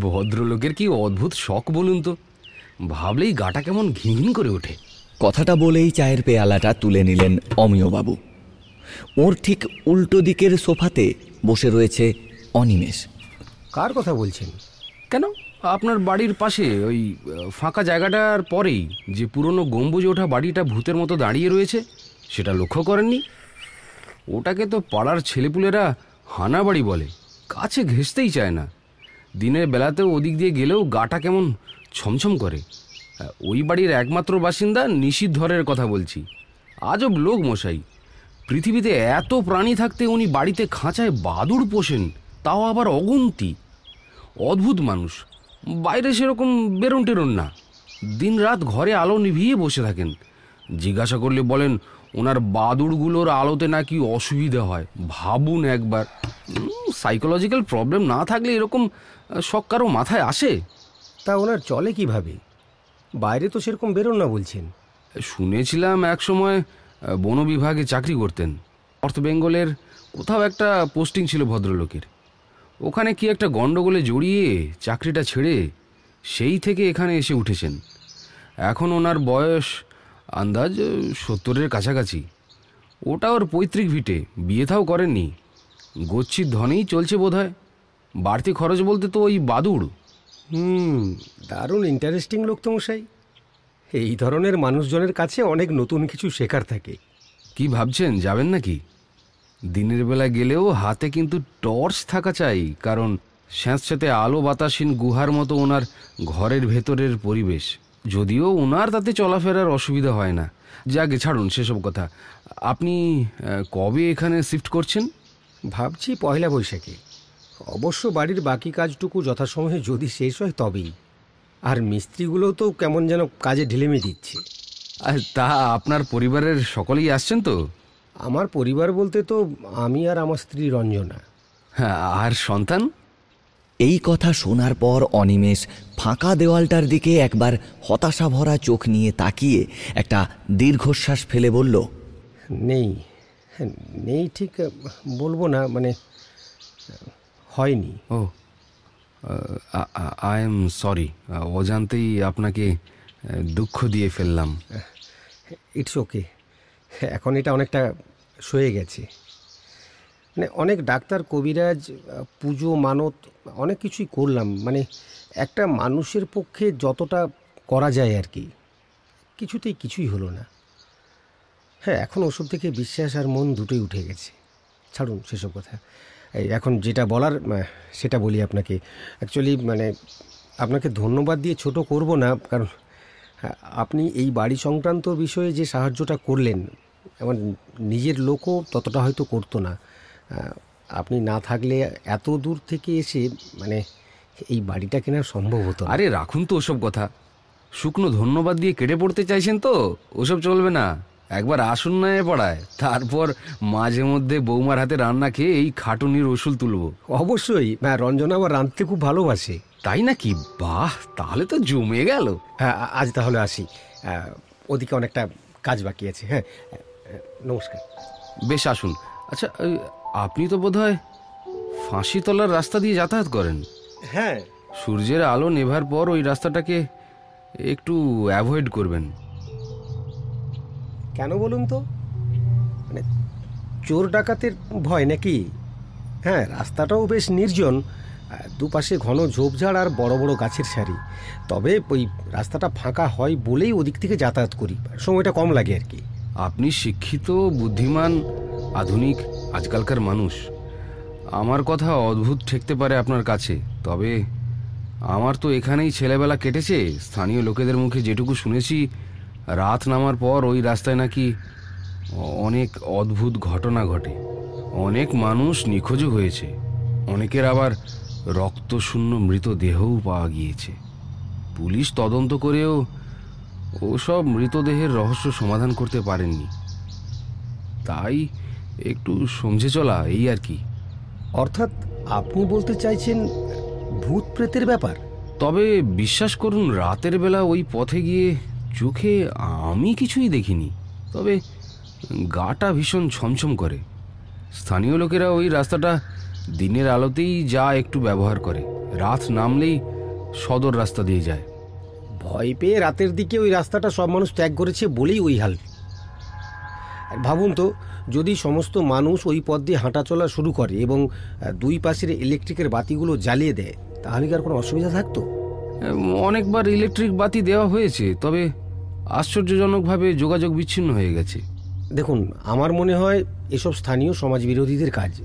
ভদ্রলোকের কি অদ্ভুত শখ বলুন তো? ভাবলেই গাটা কেমন ঘিন করে ওঠে। কথাটা বলেই চায়ের পেয়ালাটা তুলে নিলেন অমিয়বাবু। ওর ঠিক উল্টো দিকের সোফাতে বসে রয়েছে অনিমেষ। কার কথা বলছেন? কেন? আপনার বাড়ির পাশে ওই ফাঁকা জায়গাটার পরেই যে পুরনো গম্বুজে ওঠা বাড়িটা ভূতের মতো দাঁড়িয়ে রয়েছে সেটা লক্ষ্য করেননি? ওটাকে তো পাড়ার ছেলেপুলেরা হানা বাড়ি বলে কাছে ঘেঁষতেই চায় না। দিনের বেলাতেও ওদিক দিয়ে গেলেও গাটা কেমন ছমছম করে। ওই বাড়ির একমাত্র বাসিন্দা নিষিদ্ধরের কথা বলছি। আজব লোক মশাই। পৃথিবীতে এত প্রাণী থাকতে উনি বাড়িতে খাঁচায় বাদুড় পোষেন, তাও আবার অগুন্তি। অদ্ভুত মানুষ। বাইরে সেরকম বেরোন টেরোন না। দিন রাত ঘরে আলো নিভিয়ে বসে থাকেন। জিজ্ঞাসা করলে বলেন, ওনার বাদুড়গুলোর আলোতে নাকি অসুবিধা হয়? ভাবুন একবার। সাইকোলজিক্যাল প্রবলেম না থাকলে এরকম শখ কারও মাথায় আসে? তা ওনার চলে কীভাবে? বাইরে তো সেরকম বেরোন না বলছেন। শুনেছিলাম এক সময় বন বিভাগে চাকরি করতেন। নর্থ বেঙ্গলের কোথাও একটা পোস্টিং ছিল ভদ্রলোকের। ওখানে কি একটা গন্ডগোলে জড়িয়ে চাকরিটা ছেড়ে সেই থেকে এখানে এসে উঠেছেন। এখন ওনার বয়স আন্দাজ সত্তরের কাছাকাছি। ওটা ওর পৈতৃক ভিটে বিয়ে থাও করেননি। গচ্ছির ধনেই চলছে বোধহয়। বাড়তি খরচ বলতে তো ওই বাদুড়। হুম দারুণ ইন্টারেস্টিং লোক তো মশাই এই ধরনের মানুষজনের কাছে অনেক নতুন কিছু শেখার থাকে। কি ভাবছেন যাবেন নাকি? দিনের বেলা গেলেও হাতে কিন্তু টর্চ থাকা চাই কারণ স্যাঁতস্যাঁতে আলো বাতাসীন গুহার মতো ওনার ঘরের ভেতরের পরিবেশ। যদিও ওনার তাতে চলাফেরার অসুবিধা হয় না। যাকে ছাড়ুন সেসব কথা। আপনি কবে এখানে শিফট করছেন? ভাবছি পয়লা বৈশাখে। অবশ্য বাড়ির বাকি কাজটুকু যথাসময়ে যদি শেষ হয় তবেই। আর মিস্ত্রিগুলো তো কেমন যেন কাজে ঢিলেমি দিচ্ছে। আর তা আপনার পরিবারের সকলেই আসছেন তো? আমার পরিবার বলতে তো আমি আর আমার স্ত্রী রঞ্জনা। হ্যাঁ আর সন্তান? এই কথা শোনার পর অনিমেষ ফাঁকা দেওয়ালটার দিকে একবার হতাশা ভরা চোখ নিয়ে তাকিয়ে একটা দীর্ঘশ্বাস ফেলে বলল নেই হ্যাঁ, নেই ঠিক বলব না মানে হয়নি। Oh I am sorry. অজান্তেই আপনাকে দুঃখ দিয়ে ফেললাম। It's okay. এখন এটা অনেকটা সয়ে গেছে। মানে অনেক ডাক্তার কবিরাজ পুজো মানত অনেক কিছুই করলাম। মানে একটা মানুষের পক্ষে যতটা করা যায় আর কি কিছুতেই কিছুই হলো না। হ্যাঁ এখন ওসব থেকে বিশ্বাস আর মন দুটোই উঠে গেছে। ছাড়ুন সেসব কথা। এখন যেটা বলার সেটা বলি আপনাকে। অ্যাকচুয়ালি মানে আপনাকে ধন্যবাদ দিয়ে ছোট করব না, কারণ আপনি এই বাড়ি সংক্রান্ত বিষয়ে যে সাহায্যটা করলেন, আমার নিজের লোকও ততটা হয়তো করতো না। আপনি না থাকলে এত দূর থেকে এসে মানে এই বাড়িটা কেনা সম্ভব হতো আরে, রাখুন তো ওসব কথা। শুকনো ধন্যবাদ দিয়ে কেটে পড়তে চাইছেন তো, ওসব চলবে না। একবার আসুন না এ পড়ায় তারপর মাঝে মধ্যে বৌমার হাতে রান্না খেয়ে এই খাটুনির ওসুল তুলবো। অবশ্যই হ্যাঁ রঞ্জনা আবার রাঁধতে খুব ভালোবাসে। তাই নাকি? বাহ তাহলে তো জমে গেল। হ্যাঁ আজ তাহলে আসি। ওদিকে অনেকটা কাজ বাকি আছে হ্যাঁ? নমস্কার। বেশ আসুন। আচ্ছা আপনি তো বোধহয় ফাঁসিতলার রাস্তা দিয়ে যাতায়াত করেন। হ্যাঁ। সূর্যের আলো নেভার পর ওই রাস্তাটাকে একটু অ্যাভয়েড করবেন। কেন বলুন তো? মানে চোর ডাকাতের ভয় নাকি? হ্যাঁ রাস্তাটাও বেশ নির্জন দুপাশে ঘন ঝোপঝাড় আর বড় বড় গাছের সারি। তবে ওই রাস্তাটা ফাঁকা হয় বলেই ওদিক থেকে যাতায়াত করি সময়টা কম লাগে আর কি। আপনি শিক্ষিত, বুদ্ধিমান, আধুনিক, আজকালকার মানুষ। আমার কথা অদ্ভুত ঠেকতে পারে আপনার কাছে, তবে আমার তো এখানেই ছেলেবেলা কেটেছে। স্থানীয় লোকেদের মুখে যেটুকু শুনেছি রাত নামার পর ওই রাস্তায় নাকি অনেক অদ্ভুত ঘটনা ঘটে। অনেক মানুষ নিখোঁজও হয়েছে। অনেকের আবার রক্তশূন্য মৃতদেহও পাওয়া গিয়েছে। পুলিশ তদন্ত করেও ওসব মৃতদেহের রহস্য সমাধান করতে পারেননি। তাই একটু সমঝে চলা এই আর কি। অর্থাৎ আপনি বলতে চাইছেন ভূত প্রেতের ব্যাপার? তবে বিশ্বাস করুন রাতের বেলা ওই পথে গিয়ে চোখে আমি কিছুই দেখিনি তবে গাটা ভীষণ ছমছম করে। স্থানীয় লোকেরা ওই রাস্তাটা দিনের আলোতেই যা একটু ব্যবহার করে রাত নামলেই সদর রাস্তা দিয়ে যায়। ভয় পেয়ে রাতের দিকে ওই রাস্তাটা সব মানুষ ত্যাগ করেছে বলেই ওই হাল। আর ভাবুন তো যদি সমস্ত মানুষ ওই পথ দিয়ে হাঁটা চলা শুরু করে এবং দুই পাশের ইলেকট্রিকের বাতিগুলো জ্বালিয়ে দেয় তাহলে কি আর কোনো অসুবিধা থাকতো? অনেকবার ইলেকট্রিক বাতি দেওয়া হয়েছে তবে আশ্চর্যজনকভাবে যোগাযোগ বিচ্ছিন্ন হয়ে গেছে। দেখুন আমার মনে হয় এসব স্থানীয় সমাজ বিরোধীদের কাজ।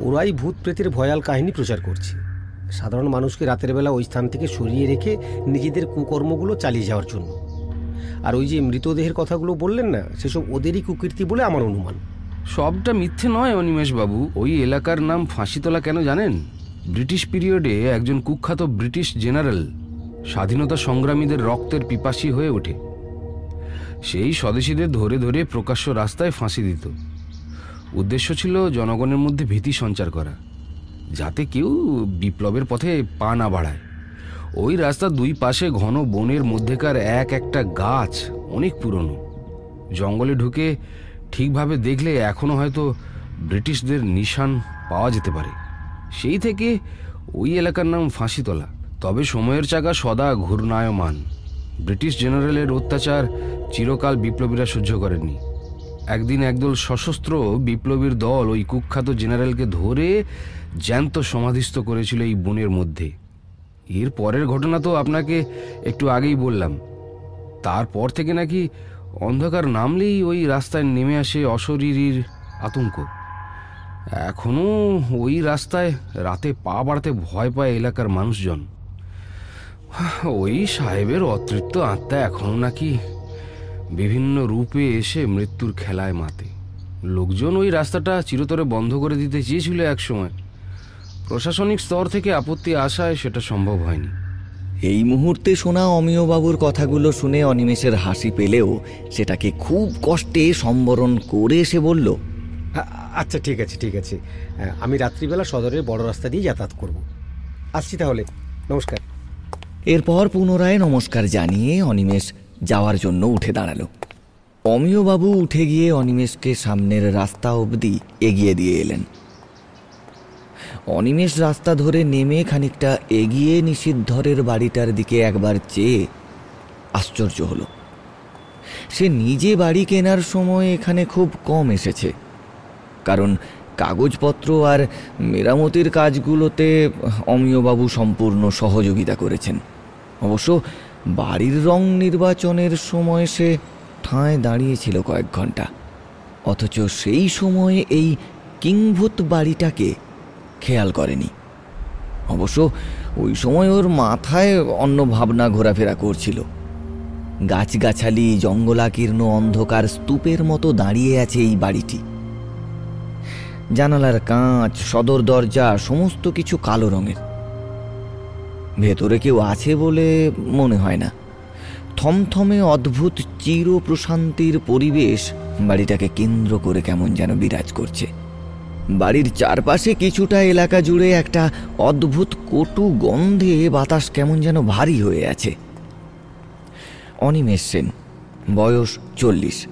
ওরাই ভূত প্রেতের ভয়াল কাহিনী প্রচার করছে। সাধারণ মানুষকে রাতের বেলা ওই স্থান থেকে সরিয়ে রেখে নিজেদের কুকর্মগুলো চালিয়ে যাওয়ার জন্য। আর ওই যে মৃতদেহের কথাগুলো বললেন না সেসব ওদেরই কুকীর্তি বলে আমার অনুমান। সবটা মিথ্যে নয় বাবু। ওই এলাকার নাম ফাঁসিতলা কেন জানেন? ব্রিটিশ পিরিয়ডে একজন কুখ্যাত ব্রিটিশ জেনারেল স্বাধীনতা সংগ্রামীদের রক্তের পিপাসী হয়ে ওঠে। সেই স্বদেশীদের ধরে ধরে প্রকাশ্য রাস্তায় ফাঁসি দিত। উদ্দেশ্য ছিল জনগণের মধ্যে ভীতি সঞ্চার করা, যাতে কেউ বিপ্লবের পথে পা না বাড়ায়। ওই রাস্তার দুই পাশে ঘন বনের মধ্যেকার এক একটা গাছ অনেক পুরনো। জঙ্গলে ঢুকে ঠিকভাবে দেখলে এখনও হয়তো ব্রিটিশদের নিশান পাওয়া যেতে পারে। সেই থেকে ওই এলাকার নাম ফাঁসিতলা। তবে সময়ের চাকা সদা ঘূর্ণায়মান। ব্রিটিশ জেনারেলের অত্যাচার চিরকাল বিপ্লবীরা সহ্য করেননি। একদিন একদল সশস্ত্র বিপ্লবীর দল ওই কুখ্যাত জেনারেলকে ধরে জ্যান্ত সমাধিস্থ করেছিল এই বনের মধ্যে। এর পরের ঘটনা তো আপনাকে একটু আগেই বললাম। তারপর থেকে নাকি অন্ধকার নামলেই ওই রাস্তায় নেমে আসে অশরীরীর আতঙ্ক। এখনও ওই রাস্তায় রাতে পা বাড়াতে ভয় পায় এলাকার মানুষজন। ওই সাহেবের অতৃপ্ত আত্মা এখনও নাকি বিভিন্ন রূপে এসে মৃত্যুর খেলায় মাতে। লোকজন ওই রাস্তাটা চিরতরে বন্ধ করে দিতে চেয়েছিল একসময়। প্রশাসনিক স্তর থেকে আপত্তি আসায় সেটা সম্ভব হয়নি। এই মুহূর্তে শোনা অমিয়বাবুর কথাগুলো শুনে অনিমেষের হাসি পেলেও সেটাকে খুব কষ্টে সম্বরণ করে সে বলল আচ্ছা ঠিক আছে ঠিক আছে। আমি রাত্রিবেলা সদরের বড় রাস্তা দিয়ে যাতায়াত করব। আসছি তাহলে। নমস্কার। এরপর পুনরায় নমস্কার জানিয়ে অনিমেষ যাওয়ার জন্য উঠে দাঁড়াল। অমিয়বাবু উঠে গিয়ে অনিমেষকে সামনের রাস্তা অবধি এগিয়ে দিয়ে এলেন। অনিমেষ রাস্তা ধরে নেমে খানিকটা এগিয়ে নিষিদ্ধরের বাড়িটার দিকে একবার চেয়ে আশ্চর্য হলো। সে নিজে বাড়ি কেনার সময় এখানে খুব কম এসেছে। কারণ কাগজপত্র আর মেরামতির কাজগুলোতে অমিয়বাবু সম্পূর্ণ সহযোগিতা করেছেন। অবশ্য বাড়ির রং নির্বাচনের সময় সে ঠাঁয় দাঁড়িয়েছিল কয়েক ঘণ্টা অথচ সেই সময়ে এই কিংভূত বাড়িটাকে খেয়াল করেনি। অবশ্য ওই সময় ওর মাথায় অন্য ভাবনা ঘোরাফেরা করছিল। গাছগাছালি, জঙ্গলাকীর্ণ অন্ধকার স্তূপের মতো দাঁড়িয়ে আছে এই বাড়িটি। জানালার কাঁচ, সদর দরজা, সমস্ত কিছু কালো রঙের। ভেতরে কেউ আছে বলে মনে হয় না। থমথমে অদ্ভুত চির প্রশান্তির পরিবেশ বাড়িটাকে কেন্দ্র করে কেমন যেন বিরাজ করছে। বাড়ির চারপাশে কিছুটা এলাকা জুড়ে একটা অদ্ভুত কটু গন্ধে বাতাস কেমন যেন ভারী হয়ে আছে। অনিমেষ সেন, বয়স চল্লিশ।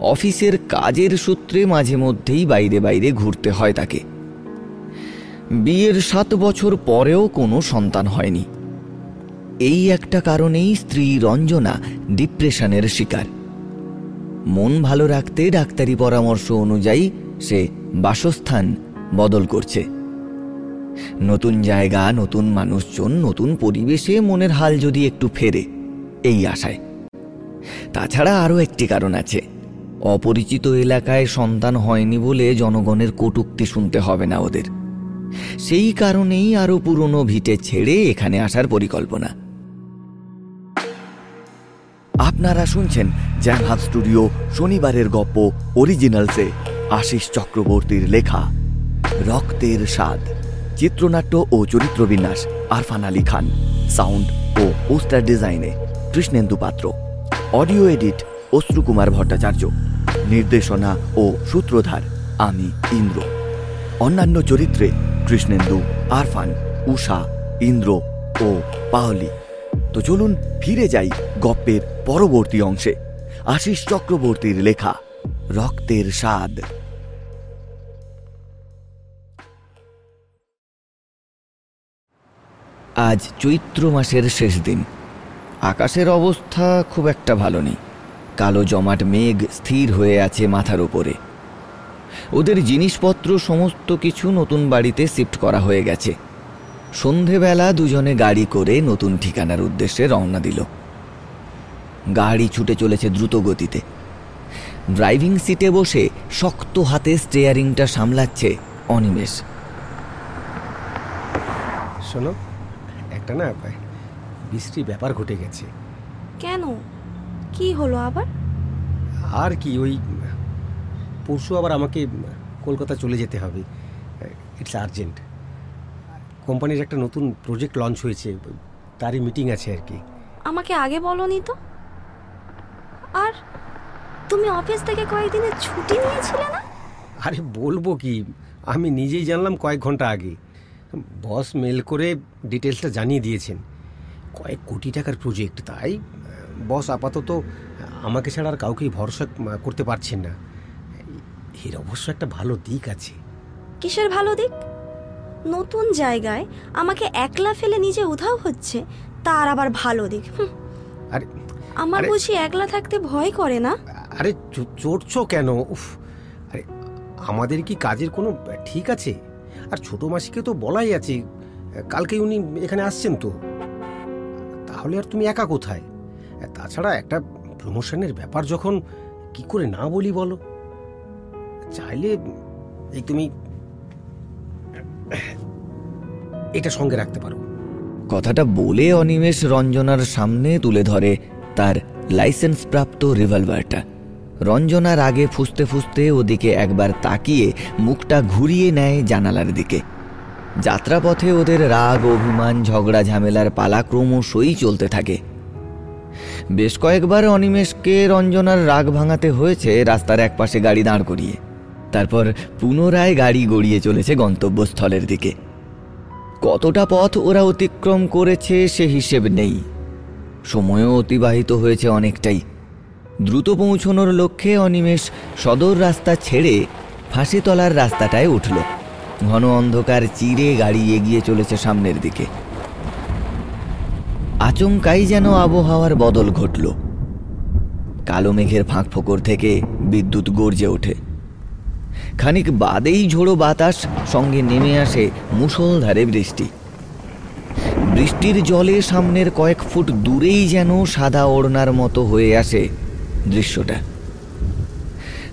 অফিসের কাজের সূত্রে মাঝে মধ্যেই বাইরে বাইরে ঘুরতে হয় তাকে। বিয়ের সাত বছর পরেও কোনো সন্তান হয়নি। এই একটা কারণেই স্ত্রী রঞ্জনা ডিপ্রেশনের শিকার। মন ভালো রাখতে ডাক্তারি পরামর্শ অনুযায়ী সে বাসস্থান বদল করছে। নতুন জায়গা, নতুন মানুষজন, নতুন পরিবেশে মনের হাল যদি একটু ফেরে, এই আশায়। তাছাড়া আরও একটি কারণ আছে। অপরিচিত এলাকায় সন্তান হয়নি বলে জনগণের কটুক্তি শুনতে হবে না ওদের। সেই কারণেই আরও পুরনো ভিটে ছেড়ে এখানে আসার পরিকল্পনা। আপনারা শুনছেন জ্যানহাত স্টুডিও শনিবারের গপ্প অরিজিনালসে আশিস চক্রবর্তীর লেখা, রক্তের স্বাদ, চিত্রনাট্য ও চরিত্রবিন্যাস আরফান আলী খান, সাউন্ড ও পোস্টার ডিজাইনে কৃষ্ণেন্দু পাত্র, অডিও এডিট অশ্রুকুমার ভট্টাচার্য, নির্দেশনা ও সূত্রধার আমি ইন্দ্র। অন্যান্য চরিত্রে কৃষ্ণেন্দু, আরফান উষা ইন্দ্র ও পাওলি। তো চলুন ফিরে যাই গপ্পের পরবর্তী অংশে। আশিস চক্রবর্তীর লেখা, রক্তের স্বাদ। আজ চৈত্র মাসের শেষ দিন। আকাশের অবস্থা খুব একটা ভালো নেই। কালো জমাট মেঘ স্থির হয়ে আছে মাথার উপরে। ওদের জিনিসপত্র সমস্ত কিছু নতুন বাড়িতে শিফট করা হয়ে গেছে। সন্ধেবেলা দুজনে গাড়ি করে নতুন ঠিকানার উদ্দেশ্যে রওনা দিল। গাড়ি ছুটে চলেছে দ্রুত গতিতে ড্রাইভিং সিটে বসে শক্ত হাতে স্টেয়ারিংটা সামলাচ্ছে অনিমেষ। শোনো একটা না বৃষ্টি ব্যাপার ঘটে গেছে। কেন? কি হলো আবার? আর কি ওই পরশু আবার আমাকে কলকাতা চলে যেতে হবে। ইটস আর্জেন্ট কোম্পানির একটা নতুন প্রজেক্ট লঞ্চ হয়েছে তারই মিটিং আছে আর কি। আমাকে আগে বলনি তো? আর তুমি অফিস থেকে কয়েকদিনের ছুটি নিয়েছিলে না? আরে বলব কি আমি নিজেই জানলাম কয়েক ঘণ্টা আগে। বস মেল করে ডিটেলসটা জানিয়ে দিয়েছেন। কয়েক কোটি টাকার প্রজেক্ট তাই বস আপাতত আমাকে ছাড়া আর কাউকেই ভরসা করতে পারছেন না। এর অবশ্য একটা ভালো দিক আছে। কিসের ভালো দিক? নতুন জায়গায় আমাকে একলা ফেলে নিজে উধাও হচ্ছে তার আবার ভালো দিক। আরে আমার বুঝি একলা থাকতে ভয় করে না? আরে চড়ছো কেন? উফ আরে আমাদের কি কাজের কোনো ঠিক আছে? আর ছোট মাসিকে তো বলাই আছে কালকে উনি এখানে আসছেন তো। তাহলে আর তুমি একা কোথায়? তাছাড়া একটা প্রমোশনের ব্যাপার যখন কি করে না বলি বলো? চাইলে এই তুমি এটা সঙ্গে রাখতে পারো। কথাটা বলে অনিমেষ রঞ্জনার সামনে তুলে ধরে তার লাইসেন্স প্রাপ্ত রিভলভারটা। রঞ্জনার আগে ফুসতে ফুসতে ওদিকে একবার তাকিয়ে মুখটা ঘুরিয়ে নেয় জানালার দিকে। যাত্রাপথে ওদের রাগ, অভিমান, ঝগড়া, ঝামেলার পালা ক্রমশই চলতে থাকে। বেশ কয়েকবার অনিমেষকে রঞ্জনার রাগ ভাঙাতে হয়েছে রাস্তার একপাশে গাড়ি দাঁড় করিয়ে। তারপর পুনরায় গাড়ি গড়িয়ে চলেছে গন্তব্যস্থলের দিকে। কতটা পথ ওরা অতিক্রম করেছে সে হিসেব নেই। সময়ও অতিবাহিত হয়েছে অনেকটাই। দ্রুত পৌঁছনোর লক্ষ্যে অনিমেষ সদর রাস্তা ছেড়ে ফাঁসিতলার রাস্তাটায় উঠল। ঘন অন্ধকার চিরে গাড়ি এগিয়ে চলেছে সামনের দিকে। আচমকাই যেন আবহাওয়ার বদল ঘটল। কালো মেঘের ফাঁক ফোকর থেকে বিদ্যুৎ গর্জে ওঠে। খানিক বাদেই ঝোড়ো বাতাস সঙ্গে নেমে আসে মুষলধারে বৃষ্টি। বৃষ্টির জলে সামনের কয়েক ফুট দূরেই যেন সাদা ওড়নার মতো হয়ে আসে দৃশ্যটা।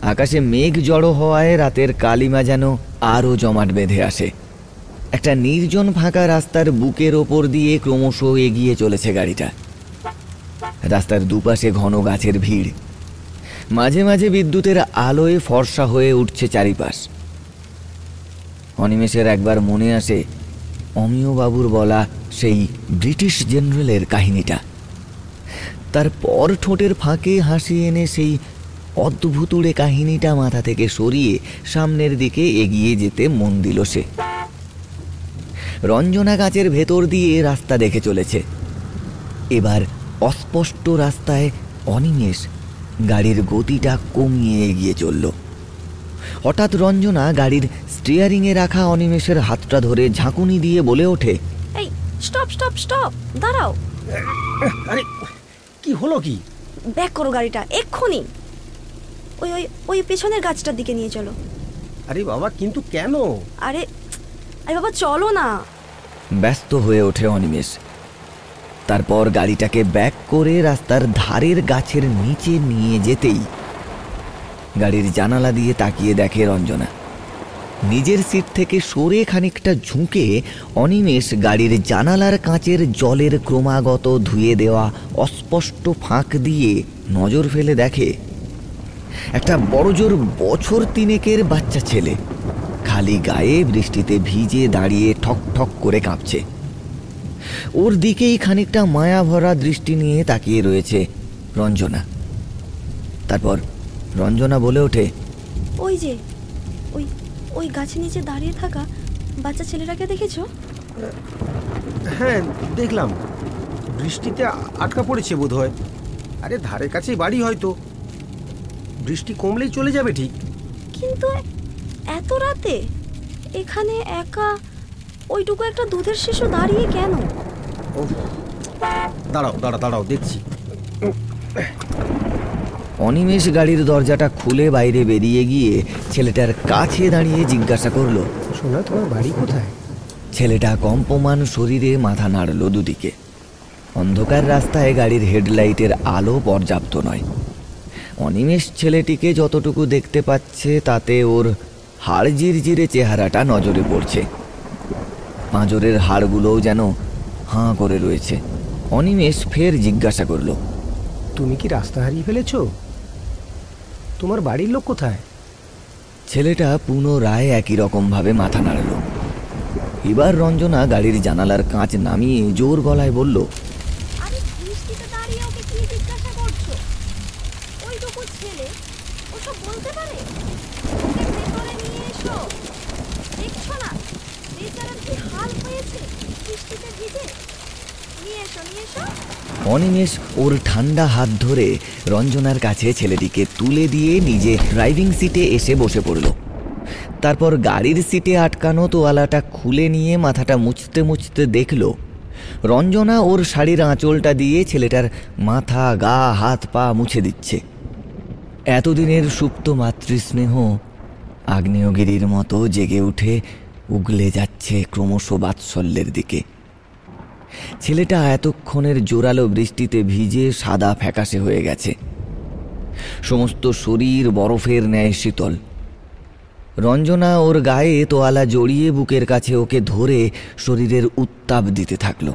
আকাশে মেঘ জড়ো হওয়ায় রাতের কালিমা যেন আরও জমাট বেঁধে আসে। একটা নির্জন ফাঁকা রাস্তার বুকের ওপর দিয়ে ক্রমশ এগিয়ে চলেছে গাড়িটা। রাস্তার দুপাশে ঘন গাছের ভিড়। মাঝে মাঝে বিদ্যুতের আলোয় ফর্সা হয়ে উঠছে চারিপাশ। অনিমেষের একবার মনে আসে, অমিয় বাবুর বলা সেই ব্রিটিশ জেনারেলের কাহিনীটা। তারপর ঠোঁটের ফাঁকে হাসি এনে সেই অদ্ভুতুড়ে কাহিনীটা মাথা থেকে সরিয়ে সামনের দিকে এগিয়ে যেতে মন দিল সে। রঞ্জনা গাছের ভেতর দিয়ে রাস্তা দেখে চলেছে। এবার অস্পষ্ট রাস্তায় অনিমেষ গাড়ির গতিটা কমিয়ে এগিয়ে চলল। হঠাৎ রঞ্জনা গাড়ির স্টিয়ারিংয়ে রাখা অনিমেষের হাতটা ধরে ঝাঁকুনি দিয়ে বলে ওঠে এই স্টপ স্টপ স্টপ দাঁড়াও। আরে কি হলো কি? ব্যাক করো গাড়িটা এক্ষুনি। ওই ওই ওই পেছনের গাছটার দিকে নিয়ে চলো। আরে বাবা কিন্তু কেন? আরে আরে বাবা চলো না। ব্যস্ত হয়ে ওঠে অনিমেষ। তারপর গাড়িটাকে ব্যাক করে রাস্তার ধারের গাছের নিচে নিয়ে যেতেই গাড়ির জানালা দিয়ে তাকিয়ে দেখে রঞ্জনা। নিজের সিট থেকে সরে খানিকটা ঝুঁকে অনিমেষ গাড়ির জানালার কাঁচের জলের ক্রমাগত ধুয়ে দেওয়া অস্পষ্ট ফাঁক দিয়ে নজর ফেলে দেখে, একটা বড়জোর বছর তিনেকের বাচ্চা ছেলে। খালি গায়ে বৃষ্টিতে ভিজে দাঁড়িয়ে ঠক ঠক করে কাঁপছে। ওর দিকেই খানিকটা মায়া ভরা দৃষ্টি নিয়ে তাকিয়ে রয়েছে রঞ্জনা। তারপর রঞ্জনা বলে ওঠে ওই যে ওই ওই গাছের নিচে দাঁড়িয়ে থাকা বাচ্চা ছেলেটাকে দেখেছ? হ্যাঁ দেখলাম। বৃষ্টিতে আটকা পড়েছে বোধ হয় আরে ধারে কাছেই বাড়ি হয়তো। বৃষ্টি কমলেই চলে যাবে ঠিক। কিন্তু এত রাতে এখানে একা ওইটুকু একটা দুধের শিশু দাঁড়িয়ে কেন? ও দাঁড়াও দাঁড়াও দাঁড়াও দেখছি। অনিমেষ গাড়ির দরজাটা খুলে বাইরে বেরিয়ে গিয়ে ছেলেটার কাছে দাঁড়িয়ে জিজ্ঞাসা করল সোনা তোমার বাড়ি কোথায়? ছেলেটা কম্পমান শরীরে মাথা নাড়ল দুদিকে। অন্ধকার রাস্তায় গাড়ির হেডলাইটের আলো পর্যাপ্ত নয়। অনিমেষ ছেলেটিকে যতটুকু দেখতে পাচ্ছে তাতে ওর হাড় জিরজিরে চেহারাটা নজরে পড়ছে। পাঁজরের হাড়গুলোও যেন হাঁ করে রয়েছে। অনিমেষ ফের জিজ্ঞাসা করল তুমি কি রাস্তা হারিয়ে ফেলেছ? তোমার বাড়ির লোক কোথায়? ছেলেটা পুনরায় একই রকমভাবে মাথা নাড়ল। এবার রঞ্জনা গাড়ির জানালার কাঁচ নামিয়ে জোর গলায় বলল আরে বৃষ্টিতে দাঁড়িয়ে ওকে কি জিজ্ঞাসা করছ ওইটুকু ছেলে ওসব বলতে পারে ওকে ভেতরে নিয়ে এসো দেখছ না বেচারার কি হাল হয়েছে বৃষ্টিতে ভিজে নিয়ে এসো নিয়ে এসো অনিমেষ ওর ঠান্ডা হাত ধরে রঞ্জনার কাছে ছেলেটিকে তুলে দিয়ে নিজে ড্রাইভিং সিটে এসে বসে পড়ল। তারপর গাড়ির সিটে আটকানো তোয়ালাটা খুলে নিয়ে মাথাটা মুছতে মুছতে দেখল, রঞ্জনা ওর শাড়ির আঁচলটা দিয়ে ছেলেটার মাথা, গা, হাত, পা মুছে দিচ্ছে। এতদিনের সুপ্ত মাতৃস্নেহ আগ্নেয়গিরির মতো জেগে উঠে উগলে যাচ্ছে ক্রমশ বাৎসল্যের দিকে। ছেলেটা এতক্ষণের জোরালো বৃষ্টিতে ভিজে সাদা ফ্যাকাশে হয়ে গেছে। সমস্ত শরীর বরফের ন্যায় শীতল। রঞ্জনা ওর গায়ে তোয়ালা জড়িয়ে বুকের কাছে ওকে ধরে শরীরের উত্তাপ দিতে থাকল।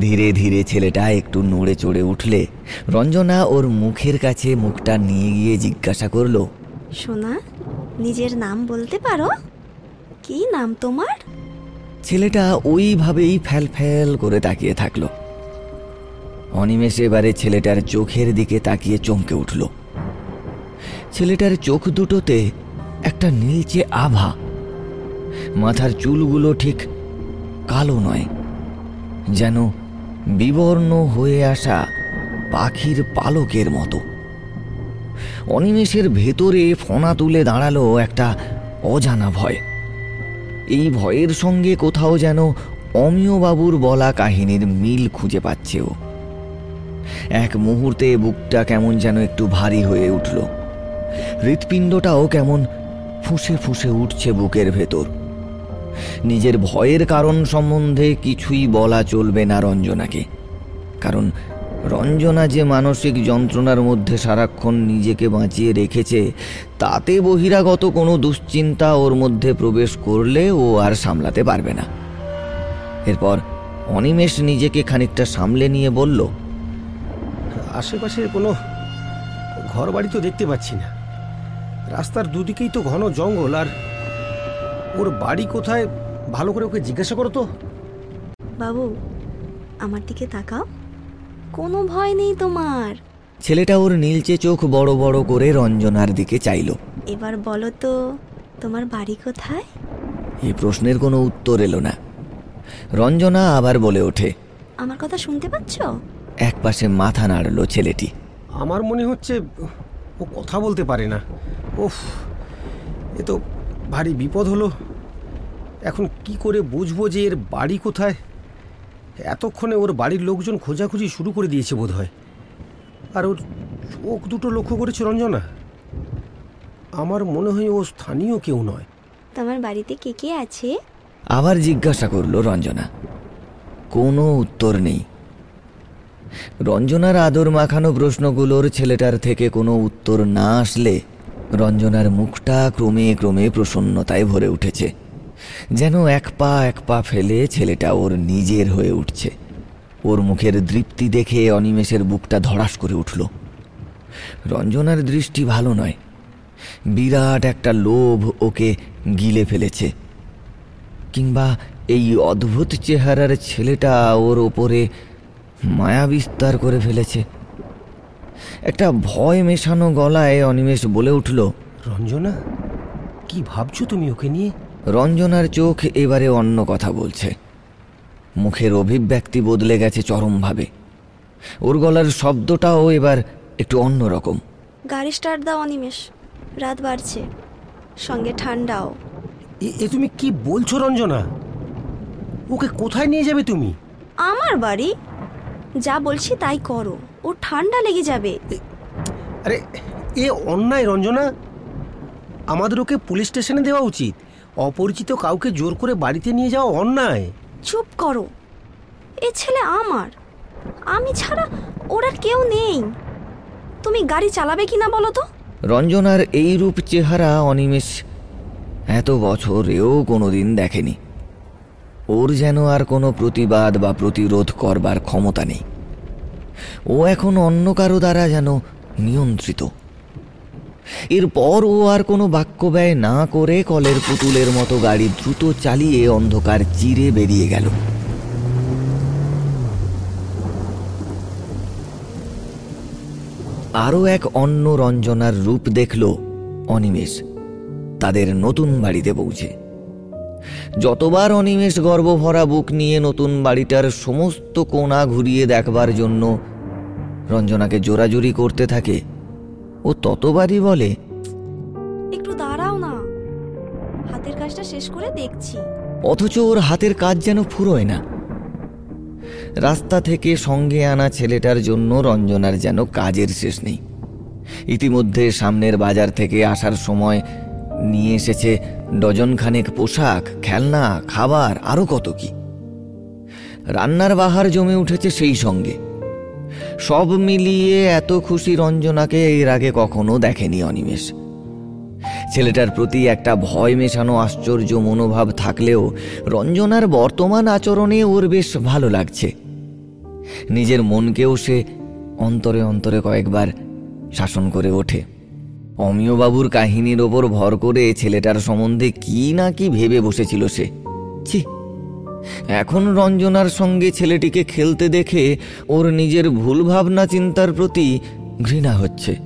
ধীরে ধীরে ছেলেটা একটু নড়ে চড়ে উঠলে রঞ্জনা ওর মুখের কাছে মুখটা নিয়ে গিয়ে জিজ্ঞাসা করল, সোনা, নিজের নাম বলতে পারো? কি নাম তোমার? ছেলেটা ওইভাবেই ফ্যাল ফ্যাল করে তাকিয়ে থাকল। অনিমেষ এবারে ছেলেটার চোখের দিকে তাকিয়ে চমকে উঠল। ছেলেটার চোখ দুটোতে একটা নীলচে আভা। মাথার চুলগুলো ঠিক কালো নয়, যেন বিবর্ণ হয়ে আসা পাখির পালকের মতো। অনিমেষের ভেতরে ফোনা তুলে দাঁড়াল একটা অজানা ভয়। এই ভয়ের সঙ্গে কোথাও যেন অমিয়বাবুর বলা কাহিনীর মিল খুঁজে পাচ্ছে ও এক মুহূর্তে বুকটা কেমন যেন একটু ভারী হয়ে উঠল। হৃৎপিণ্ডটাও কেমন ফুঁসে ফুঁসে উঠছে বুকের ভেতর। নিজের ভয়ের কারণ সম্বন্ধে কিছুই বলা চলবে না রঞ্জনাকে। কারণ রঞ্জনা যে মানসিক যন্ত্রণার মধ্যে সারাক্ষণ নিজেকে বাঁচিয়ে রেখেছে তাতে বহিরাগত কোনো দুশ্চিন্তা ওর মধ্যে প্রবেশ করলে ও আর সামলাতে পারবে না। এরপর অনিমেষ নিজেকে খানিকটা সামলে নিয়ে বলল আশেপাশে কোনো ঘর বাড়ি তো দেখতে পাচ্ছি না। রাস্তার দুদিকেই তো ঘন জঙ্গল আর ওর বাড়ি কোথায় ভালো করে ওকে জিজ্ঞাসা করো তো। বাবু আমার দিকে তাকাও। কোনো ভয় নেই তোমার। ছেলেটা ওর নীলচে চোখ বড় বড় করে রঞ্জনার দিকে চাইল। এবার বলো তো তোমার বাড়ি কোথায়? এই প্রশ্নের কোনো উত্তর এলো না। রঞ্জনা আবার বলে ওঠে আমার কথা শুনতে পাচ্ছ? এক পাশে মাথা নাড়ল ছেলেটি। আমার মনে হচ্ছে ও কথা বলতে পারে না। ওফ এ তো ভারী বিপদ হলো। এখন কি করে বুঝব যে এর বাড়ি কোথায়? এতক্ষণে ওর বাড়ির লোকজন খোঁজাখুঁজি শুরু করে দিয়েছে বোধ হয় আর ওর চোখ দুটো লক্ষ্য করেছে রঞ্জনা। আমার মনে হয় ও স্থানীয় কেউ নয়। তোমার বাড়িতে কে কে আছে? আবার জিজ্ঞাসা করল রঞ্জনা। কোনো উত্তর নেই। রঞ্জনার আদর মাখানো প্রশ্নগুলোর ছেলেটার থেকে কোনো উত্তর না আসলে রঞ্জনার মুখটা ক্রমে ক্রমে প্রসন্নতায় ভরে উঠেছে। যেন এক পা এক পা ফেলে ছেলেটা ওর নিজের হয়ে উঠছে। ওর মুখের দৃপ্তি দেখে অনিমেষের বুকটা ধড়াস করে উঠল। রঞ্জনার দৃষ্টি ভালো নয়। বিরাট একটা লোভ ওকে গিলে ফেলেছে। কিংবা এই অদ্ভুত চেহারার ছেলেটা ওর ওপরে মায়া বিস্তার করে ফেলেছে। একটা ভয় মেশানো গলায় অনিমেষ বলে উঠল, রঞ্জনা, কি ভাবছ তুমি ওকে নিয়ে? রঞ্জনার চোখ এবারে অন্য কথা বলছে। মুখের অভিব্যক্তি বদলে গেছে চরমভাবে। ওর গলার শব্দটাও এবার একটু অন্যরকম গাড়ি স্টার্ট দাও অনিমেষ। রাত বাড়ছে। সঙ্গে ঠান্ডাও। এ- এ তুমি কি বলছো রঞ্জনা? ওকে কোথায় নিয়ে যাবে তুমি? আমার বাড়ি? যা বলছি তাই করো। ও ঠান্ডা লেগে যাবে। আরে এ অন্যায় রঞ্জনা। আমাদের ওকে পুলিশ স্টেশনে দেওয়া উচিত। অপরিচিত কাউকে জোর করে বাড়িতে নিয়ে যাওয়া অন্যায়। চুপ করো। এ ছেলে আমার। আমি ছাড়া ওরা কেউ নেই। তুমি গাড়ি চালাবে কিনা বলো তো? রঞ্জনার এই রূপ চেহারা অনিমেষ এত বছর এও কোনোদিন দেখেনি। ওর যেন আর কোনো প্রতিবাদ বা প্রতিরোধ করবার ক্ষমতা নেই। ও এখন অন্য কারও দ্বারা যেন নিয়ন্ত্রিত। এরপর ও আর কোনো বাক্য ব্যয় না করে কলের পুতুলের মতো গাড়ি দ্রুত চালিয়ে অন্ধকার চিরে বেরিয়ে গেল। আরও এক অন্য রঞ্জনার রূপ দেখল অনিমেষ। তাদের নতুন বাড়িতে পৌঁছে। যতবার অনিমেষ গর্বভরা বুক নিয়ে নতুন বাড়িটার সমস্ত কোণা ঘুরিয়ে দেখবার জন্য রঞ্জনাকে জোরাজুরি করতে থাকে ও ততবারই বলে একটু দাঁড়াও না। হাতের কাজটা শেষ করে দেখছি। অথচ ওর হাতের কাজ যেন ফুরোয় না। রাস্তা থেকে সঙ্গে আনা ছেলেটার জন্য রঞ্জনার যেন কাজের শেষ নেই। ইতিমধ্যে সামনের বাজার থেকে আসার সময় নিয়ে এসেছে ডজনখানেক পোশাক খেলনা খাবার আরও কত কি। রান্নার বাহার জমে উঠেছে সেই সঙ্গে। সব মিলিয়ে এত খুশি রঞ্জনাকে এর আগে কখনো দেখেনি অনিমেষ। ছেলেটার প্রতি একটা ভয় মেশানো আশ্চর্য মনোভাব থাকলেও রঞ্জনার বর্তমান আচরণে ওর বেশ ভালো লাগছে। নিজের মনকেও সে অন্তরে অন্তরে কয়েকবার শাসন করে ওঠে। অমিয়বাবুর কাহিনীর ওপর ভর করে ছেলেটার সম্বন্ধে কি না কি ভেবে বসেছিল সে। ছি! এখন রঞ্জনার সঙ্গে ছেলেটিকে খেলতে দেখে ওর নিজের ভুল ভাবনা চিন্তার প্রতি ঘৃণা হচ্ছে।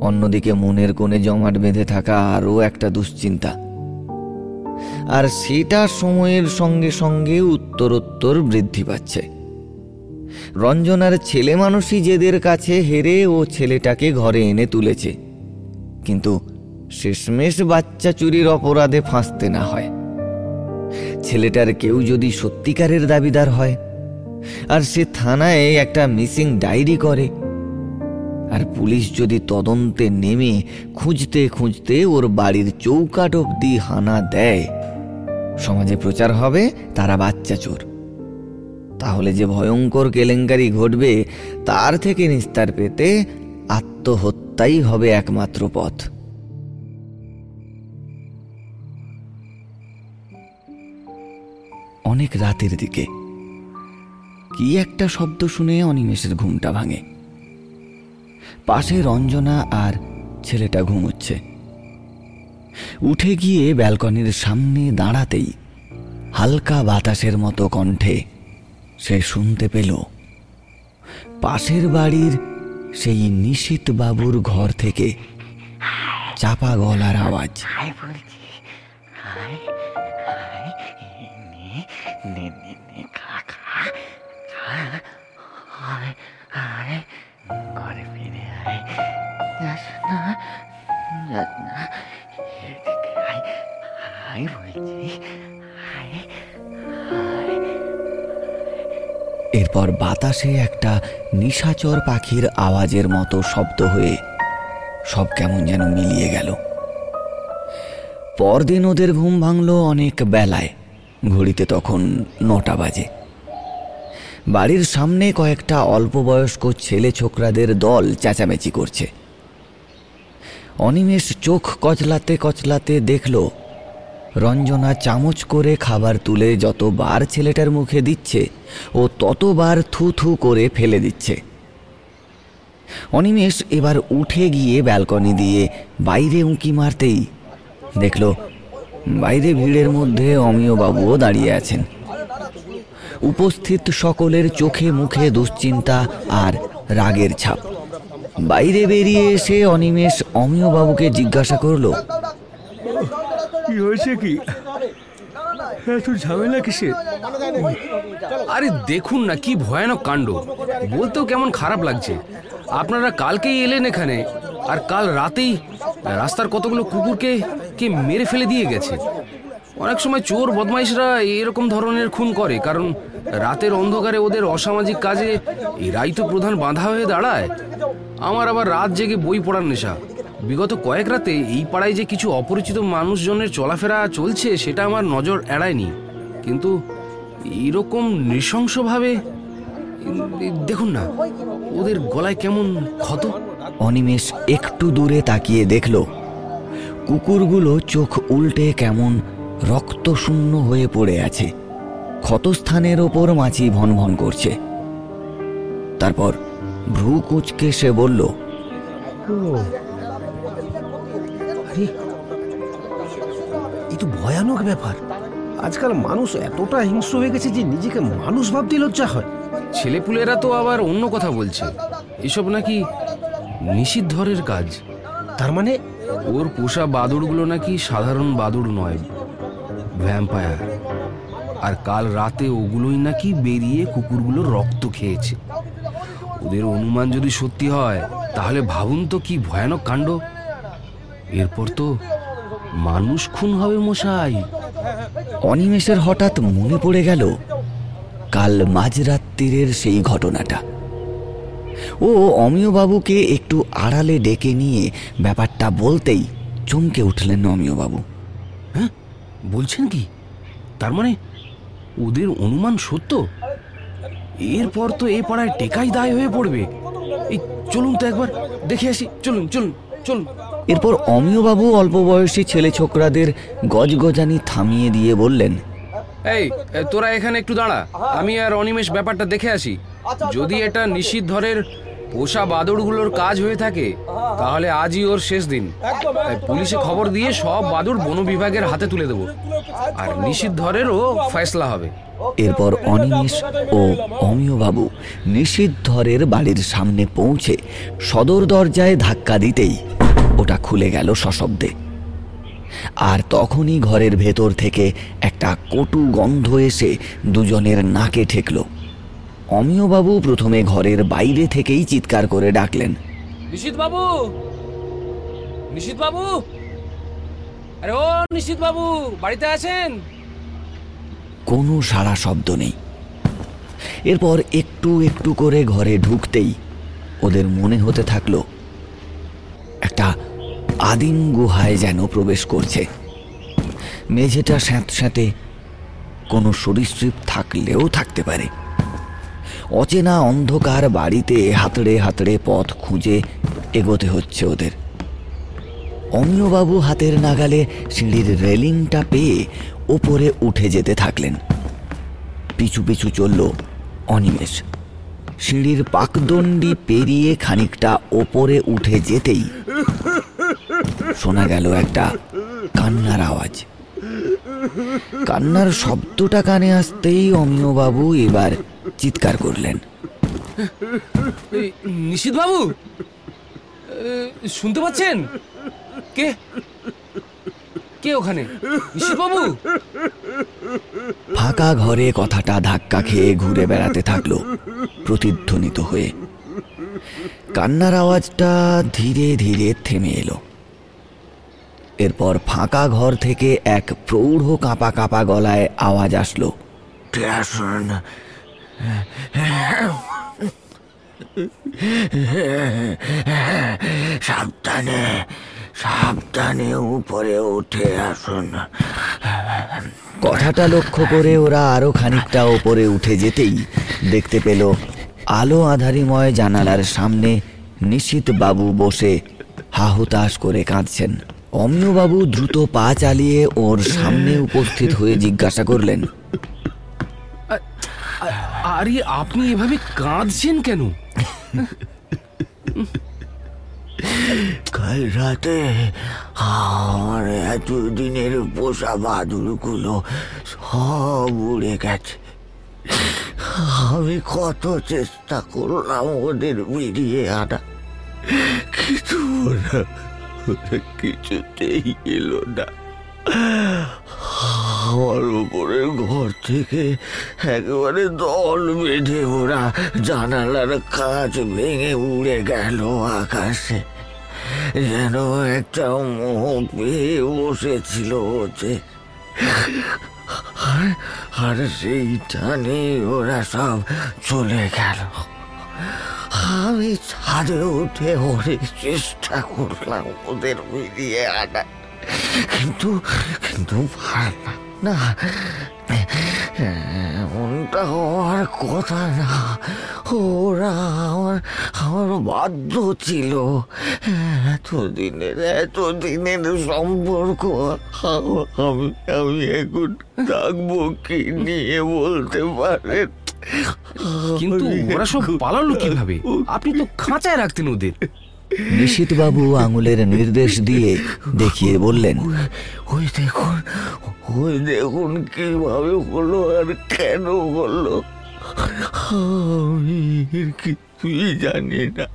অন্যদিকে মনের কোণে জমাট বেঁধে থাকা আরও একটা দুশ্চিন্তা। আর সেটা সময়ের সঙ্গে সঙ্গে উত্তরোত্তর বৃদ্ধি পাচ্ছে। রঞ্জনার ছেলে মানুষই যেদের কাছে হেরে ও ছেলেটাকে ঘরে এনে তুলেছে। কিন্তু শেষমেশ বাচ্চা চুরির অপরাধে ফাঁসতে না হয়। ছেলেটার কেউ যদি সত্যিকারের দাবিদার হয়, আর সে থানায় একটা মিসিং ডায়েরি করে, আর পুলিশ যদি তদন্তে নেমে খুঁজতে খুঁজতে ওর বাড়ির চৌকাট অব্দি হানা দেয়, সমাজে প্রচার হবে তারা বাচ্চা চোর। তাহলে যে ভয়ঙ্কর কেলেঙ্কারি ঘটবে, তার থেকে নিস্তার পেতে আত্মহত্যাই হবে একমাত্র পথ। অনেক রাতের দিকে। কি একটা শব্দ শুনে অনিমেষের ঘুমটা ভাঙে। পাশে রঞ্জনা আর ছেলেটা ঘুমোচ্ছে। উঠে গিয়ে ব্যালকনির সামনে দাঁড়াতেই হালকা বাতাসের মতো কণ্ঠে সে শুনতে পেল, পাশের বাড়ির সেই নিশীত বাবুর ঘর থেকে চাপা গলার আওয়াজ। নে নে নে, খা খা খা ঘরে ফিরে আয়। যাস না যাস না আয় হাই বলছি হাই এরপর বাতাসে একটা নিশাচর পাখির আওয়াজের মতো শব্দ হয়ে সব কেমন যেন মিলিয়ে গেল। পরদিন ওদের ঘুম ভাঙল অনেক বেলায়। ঘড়িতে তখন নটা বাজে। বাড়ির সামনে কয়েকটা অল্প বয়স্ক ছেলে ছোকরাদের দল চেঁচামেচি করছে। অনিমেষ চোখ কচলাতে কচলাতে দেখল, রঞ্জনা চামচ করে খাবার তুলে যতবার ছেলেটার মুখে দিচ্ছে ও ততবার থু থু করে ফেলে দিচ্ছে। অনিমেষ এবার উঠে গিয়ে ব্যালকনি দিয়ে বাইরে উঁকি মারতেই দেখল বাইরে ভিড়ের মধ্যে অমিয়বাবুও দাঁড়িয়ে আছেন। উপস্থিত সকলের চোখে মুখে দুশ্চিন্তা আর রাগের ছাপ। বাইরে বেরিয়ে এসে অনিমেষ অমিয়বাবুকে জিজ্ঞাসা করল কি হয়েছে কি? এত ঝামেলা কিসের? আরে দেখুন না কি ভয়ানক কাণ্ড। বলতেও কেমন খারাপ লাগছে। আপনারা কালকেই এলেন এখানে আর কাল রাতেই রাস্তার কতগুলো কুকুরকে কে মেরে ফেলে দিয়ে গেছে। অনেক সময় চোর বদমাইশরা এরকম ধরনের খুন করে, কারণ রাতের অন্ধকারে ওদের অসামাজিক কাজে এরাই তো প্রধান বাধা হয়ে দাঁড়ায়। আমার আবার রাত জেগে বই পড়ার নেশা। বিগত কয়েক রাতে এই পাড়ায় যে কিছু অপরিচিত মানুষজনের চলাফেরা চলছে, সেটা আমার নজর এড়ায়নি। কিন্তু এরকম নৃশংসভাবে দেখুন না, ওদের গলায় কেমন ক্ষত। অনিমেষ একটু দূরে তাকিয়ে দেখল। কুকুরগুলো চোখ উল্টে কেমন রক্তশূন্য হয়ে পড়ে আছে। ক্ষতস্থানের ওপর মাছি ভন ভন করছে। তারপর ভ্রু কুচকে সে বলল তো ভয়ানক ব্যাপার। আজকাল মানুষ এতটা হিংস্র হয়ে গেছে যে নিজেকে মানুষ ভাবতে লজ্জা হয়। ছেলেপুলেরা তো আবার অন্য কথা বলছে। এসব নাকি নিষিদ্ধরের কাজ। তার মানে ওর পোষা বাদুড়গুলো নাকি সাধারণ বাদুড় নয়, ভ্যাম্পায়ার। আর কাল রাতে ওগুলোই নাকি বেরিয়ে কুকুরগুলো রক্ত খেয়েছে। ওদের অনুমান যদি সত্যি হয়, তাহলে ভাবুন তো কি ভয়ানক কাণ্ড। এরপর তো মানুষ খুন হবে মশাই। অনিমেষের হঠাৎ মনে পড়ে গেল, কাল মাঝরাত্রিরের সেই ঘটনাটা। ও অমিয়বাবুকে একটু আড়ালে ডেকে নিয়ে ব্যাপারটা বলতেই চমকে উঠলেন অমিয়বাবু। হ্যাঁ? বলছেন কি? তার মানে ওদের অনুমান সত্য? এরপর তো এ পাড়ায় টেকাই দায় হয়ে পড়বে। এই চলুন তো একবার দেখে আসি চলুন চলুন চলুন। এরপর অমিয়বাবু অল্প বয়সী ছেলে ছোকরাদের গজগজানি থামিয়ে দিয়ে বললেন এই তোরা এখানে একটু দাঁড়া আমি আর অনিমেষ ব্যাপারটা দেখে আসি। যদি এটা নিষিদ্ধরের পোষা বাদুড়গুলোর কাজ হয়ে থাকে তাহলে আজই ওর শেষ দিন। তাই পুলিশে খবর দিয়ে সব বাদুড় বন বিভাগের হাতে তুলে দেবো। আর নিষিদ্ধরেরও ফয়সলা হবে। এরপর অনিমেষ ও অমিয়বাবু নিষিদ্ধরের বাড়ির সামনে পৌঁছে সদর দরজায় ধাক্কা দিতেই ওটা খুলে গেল সশব্দে। আর তখনই ঘরের ভেতর থেকে একটা কটু গন্ধ এসে দুজনের নাকে ঠেকল। অমিয়বাবু প্রথমে ঘরের বাইরে থেকেই চিৎকার করে ডাকলেন। নিশিত বাবু নিশিত বাবু আরে ও নিশিত বাবু বাড়িতে আছেন? কোনো সাড়া শব্দ নেই। এরপর একটু একটু করে ঘরে ঢুকতেই ওদের মনে হতে থাকল একটা আদিম গুহায় যেন প্রবেশ করছে। মেঝেটা স্যাঁত স্যাঁতে কোনো সরীসৃপ থাকলেও থাকতে পারে। অচেনা অন্ধকার বাড়িতে হাতড়ে হাতড়ে পথ খুঁজে এগোতে হচ্ছে ওদের। অমিয়বাবু হাতের নাগালে সিঁড়ির রেলিংটা পেয়ে ওপরে উঠে যেতে থাকলেন। পিছু পিছু চলল অনিমেষ। সিঁড়ির পাকদণ্ডি পেরিয়ে খানিকটা ওপরে উঠে যেতেই শোনা গেল একটা কান্নার আওয়াজ। কান্নার শব্দটা কানে আসতেই অমিয়বাবু এবার চিৎকার করলেন। নিশিত বাবু? শুনতে পাচ্ছেন? কে? কে ওখানে? বাবু? ফাঁকা ঘরে কথাটা ধাক্কা খেয়ে ঘুরে বেড়াতে থাকল প্রতিধ্বনিত হয়ে। কান্নার আওয়াজটা ধীরে ধীরে থেমে এলো। এরপর ফাঁকা ঘর থেকে এক প্রৌঢ় কাঁপা কাঁপা গলায় আওয়াজ আসলো। আসুন সাবধানে সাবধানে উপরে উঠে আসুন। কথাটা লক্ষ্য করে ওরা আরও খানিকটা ওপরে উঠে যেতেই দেখতে পেল আলো আধারিময় জানালার সামনে নিশিত বাবু বসে হাহুতাশ করে কাঁদছেন। অমিয়বাবু দ্রুত পা চালিয়ে ওর সামনে উপস্থিত হয়ে জিজ্ঞাসা করলেন। আরে আপনি এভাবে কাঁদছেন কেন? কাল রাতে আমার এতদিনের পোষা বাদুরগুলো সব উড়ে গেছে। আমি কত চেষ্টা করলাম ওদের বেরিয়ে আনা কিন্তু ওরা ওরা কিছুতেই এলো না। আমার উপরের ঘর থেকে একেবারে দল বেঁধে ওরা জানালার কাজ ভেঙে উড়ে গেল আকাশে। যেন একটা মোহ পেয়ে বসেছিল ওতে। আর আর সেই টানে ওরা সব চলে গেল। আমি ছাদে উঠে অনেক চেষ্টা করলাম ওদের মিলিয়ে আনার কিন্তু কিন্তু পারলাম না। এমনটা হওয়ার কথা না। ওরা আমার আমার বাধ্য ছিল। এতদিনের এতদিনের সম্পর্ক আমি আমি এখন থাকব কি নিয়ে বলতে পারেন কিন্তু ওরা সব পালালো কীভাবে? আপনি তো খাঁচায় রাখতেন ওদের। নিশীথবাবু আঙুলের নির্দেশ দিয়ে দেখিয়ে বললেন ওই দেখুন ওই দেখুন কীভাবে হলো আর কেন হলো। আমি কিছুই জানি না।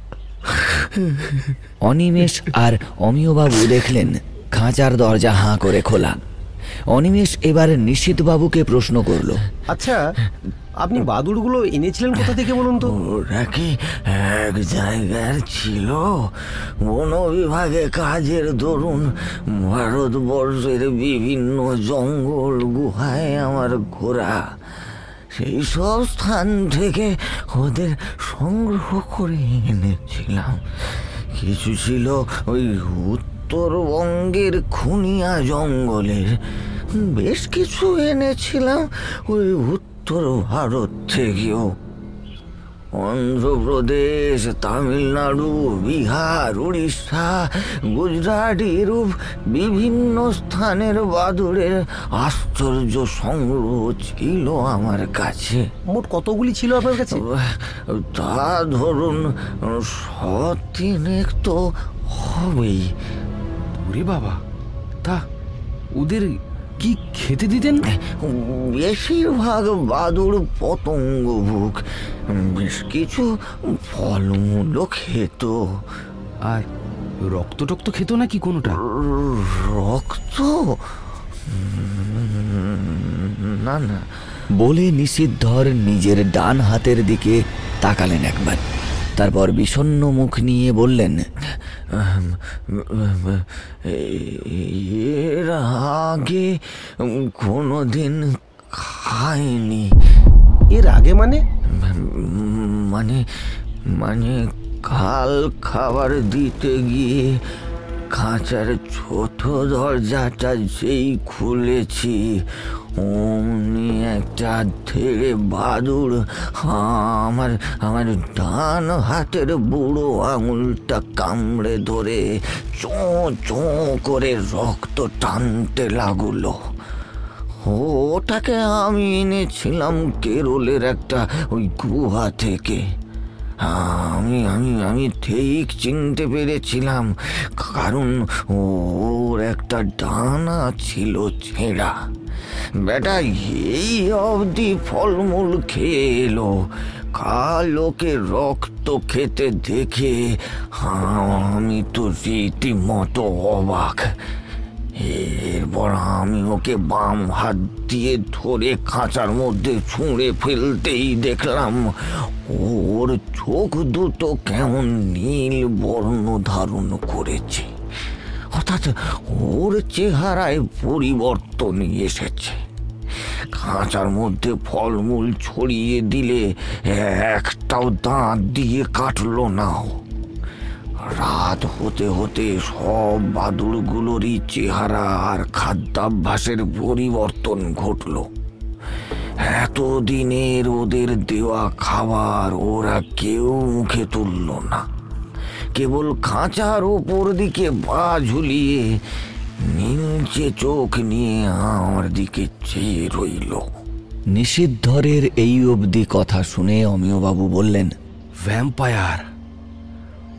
অনিমেষ আর অমিয়বাবু দেখলেন খাঁচার দরজা হাঁ করে খোলা। অনিমেষ এবার নিশীথবাবুকে প্রশ্ন করল আচ্ছা আপনি বাদুড়গুলো এনেছিলেন কোথা থেকে বলুন তো? ওরা কি এক জায়গার ছিল? বন বিভাগে কাজের দরুন ভারতবর্ষের বিভিন্ন জঙ্গল গুহায় আমার ঘোরা সেই সব স্থান থেকে ওদের সংগ্রহ করে এনেছিলাম। কিছু ছিল ওই উত্তরবঙ্গের খুনিয়া জঙ্গলের। বেশ কিছু এনেছিলাম ওই উত্তর ভারত থেকেও অন্ধ্রপ্রদেশ তামিলনাড়ু বিহার উড়িষ্যা গুজরাট এরূপ বিভিন্ন স্থানের বাদুড়ের আশ্চর্য সংগ্রহ ছিল আমার কাছে। মোট কতগুলি ছিল আপনার কাছে? তা ধরুন সতিনেক তো হবেই। ওরে বাবা তা ওদের কি খেতে দিতেন? বেশিরভাগ বাদুড় পতঙ্গ ভুক বেশ কিছু ফলমূলও খেত। আর রক্ত টক্ত খেত নাকি কোনোটা? রক্ত? না না। বলে নিষিদ্ধর নিজের ডান হাতের দিকে তাকালেন একবার। তারপর বিষণ্ন মুখ নিয়ে বললেন এর আগে কোনোদিন খায়নি এর আগে মানে? মানে মানে কাল খাবার দিতে গিয়ে খাঁচার ছোট দরজাটা যেই খুলেছি, অমনি একটা ধেড়ে বাদুড় আমার আমার ডান হাতের বুড়ো আঙুলটা কামড়ে ধরে চোঁ চোঁ করে রক্ত টানতে লাগল। ওটাকে আমি এনেছিলাম কেরলের একটা ওই গুহা থেকে। আমি আমি আমি ঠিক চিনতে পেরেছিলাম। কারণ ওর একটা ডানা ছিল ছেঁড়া। বেটা, এই অবধি ফলমূল খেয়ে এলো। কালোকে রক্ত খেতে দেখে আমি তো রীতিমতো অবাক। এরপর আমি ওকে বাম হাত দিয়ে ধরে খাঁচার মধ্যে ছুঁড়ে ফেলতেই দেখলাম ওর চোখ দুটো কেমন নীল বর্ণ ধারণ করেছে অর্থাৎ ওর চেহারায় পরিবর্তন এসেছে খাঁচার মধ্যে ফলমূল ছড়িয়ে দিলে একটাও দাঁত দিয়ে কাটলো না ও। রাত হতে হতে সব বাদুড়গুলোরই চেহারা আর খাদ্যাভ্যাসের পরিবর্তন ঘটল। এতদিনের ওদের দেওয়া খাবার ওরা কেউ মুখে তুলল না। কেবল খাঁচার ওপর দিকে পা ঝুলিয়ে নীলচে চোখ নিয়ে আমার দিকে চেয়ে রইল। নিষিদ্ধরের এই অবধি কথা শুনে অমিয়বাবু বললেন ভ্যাম্পায়ার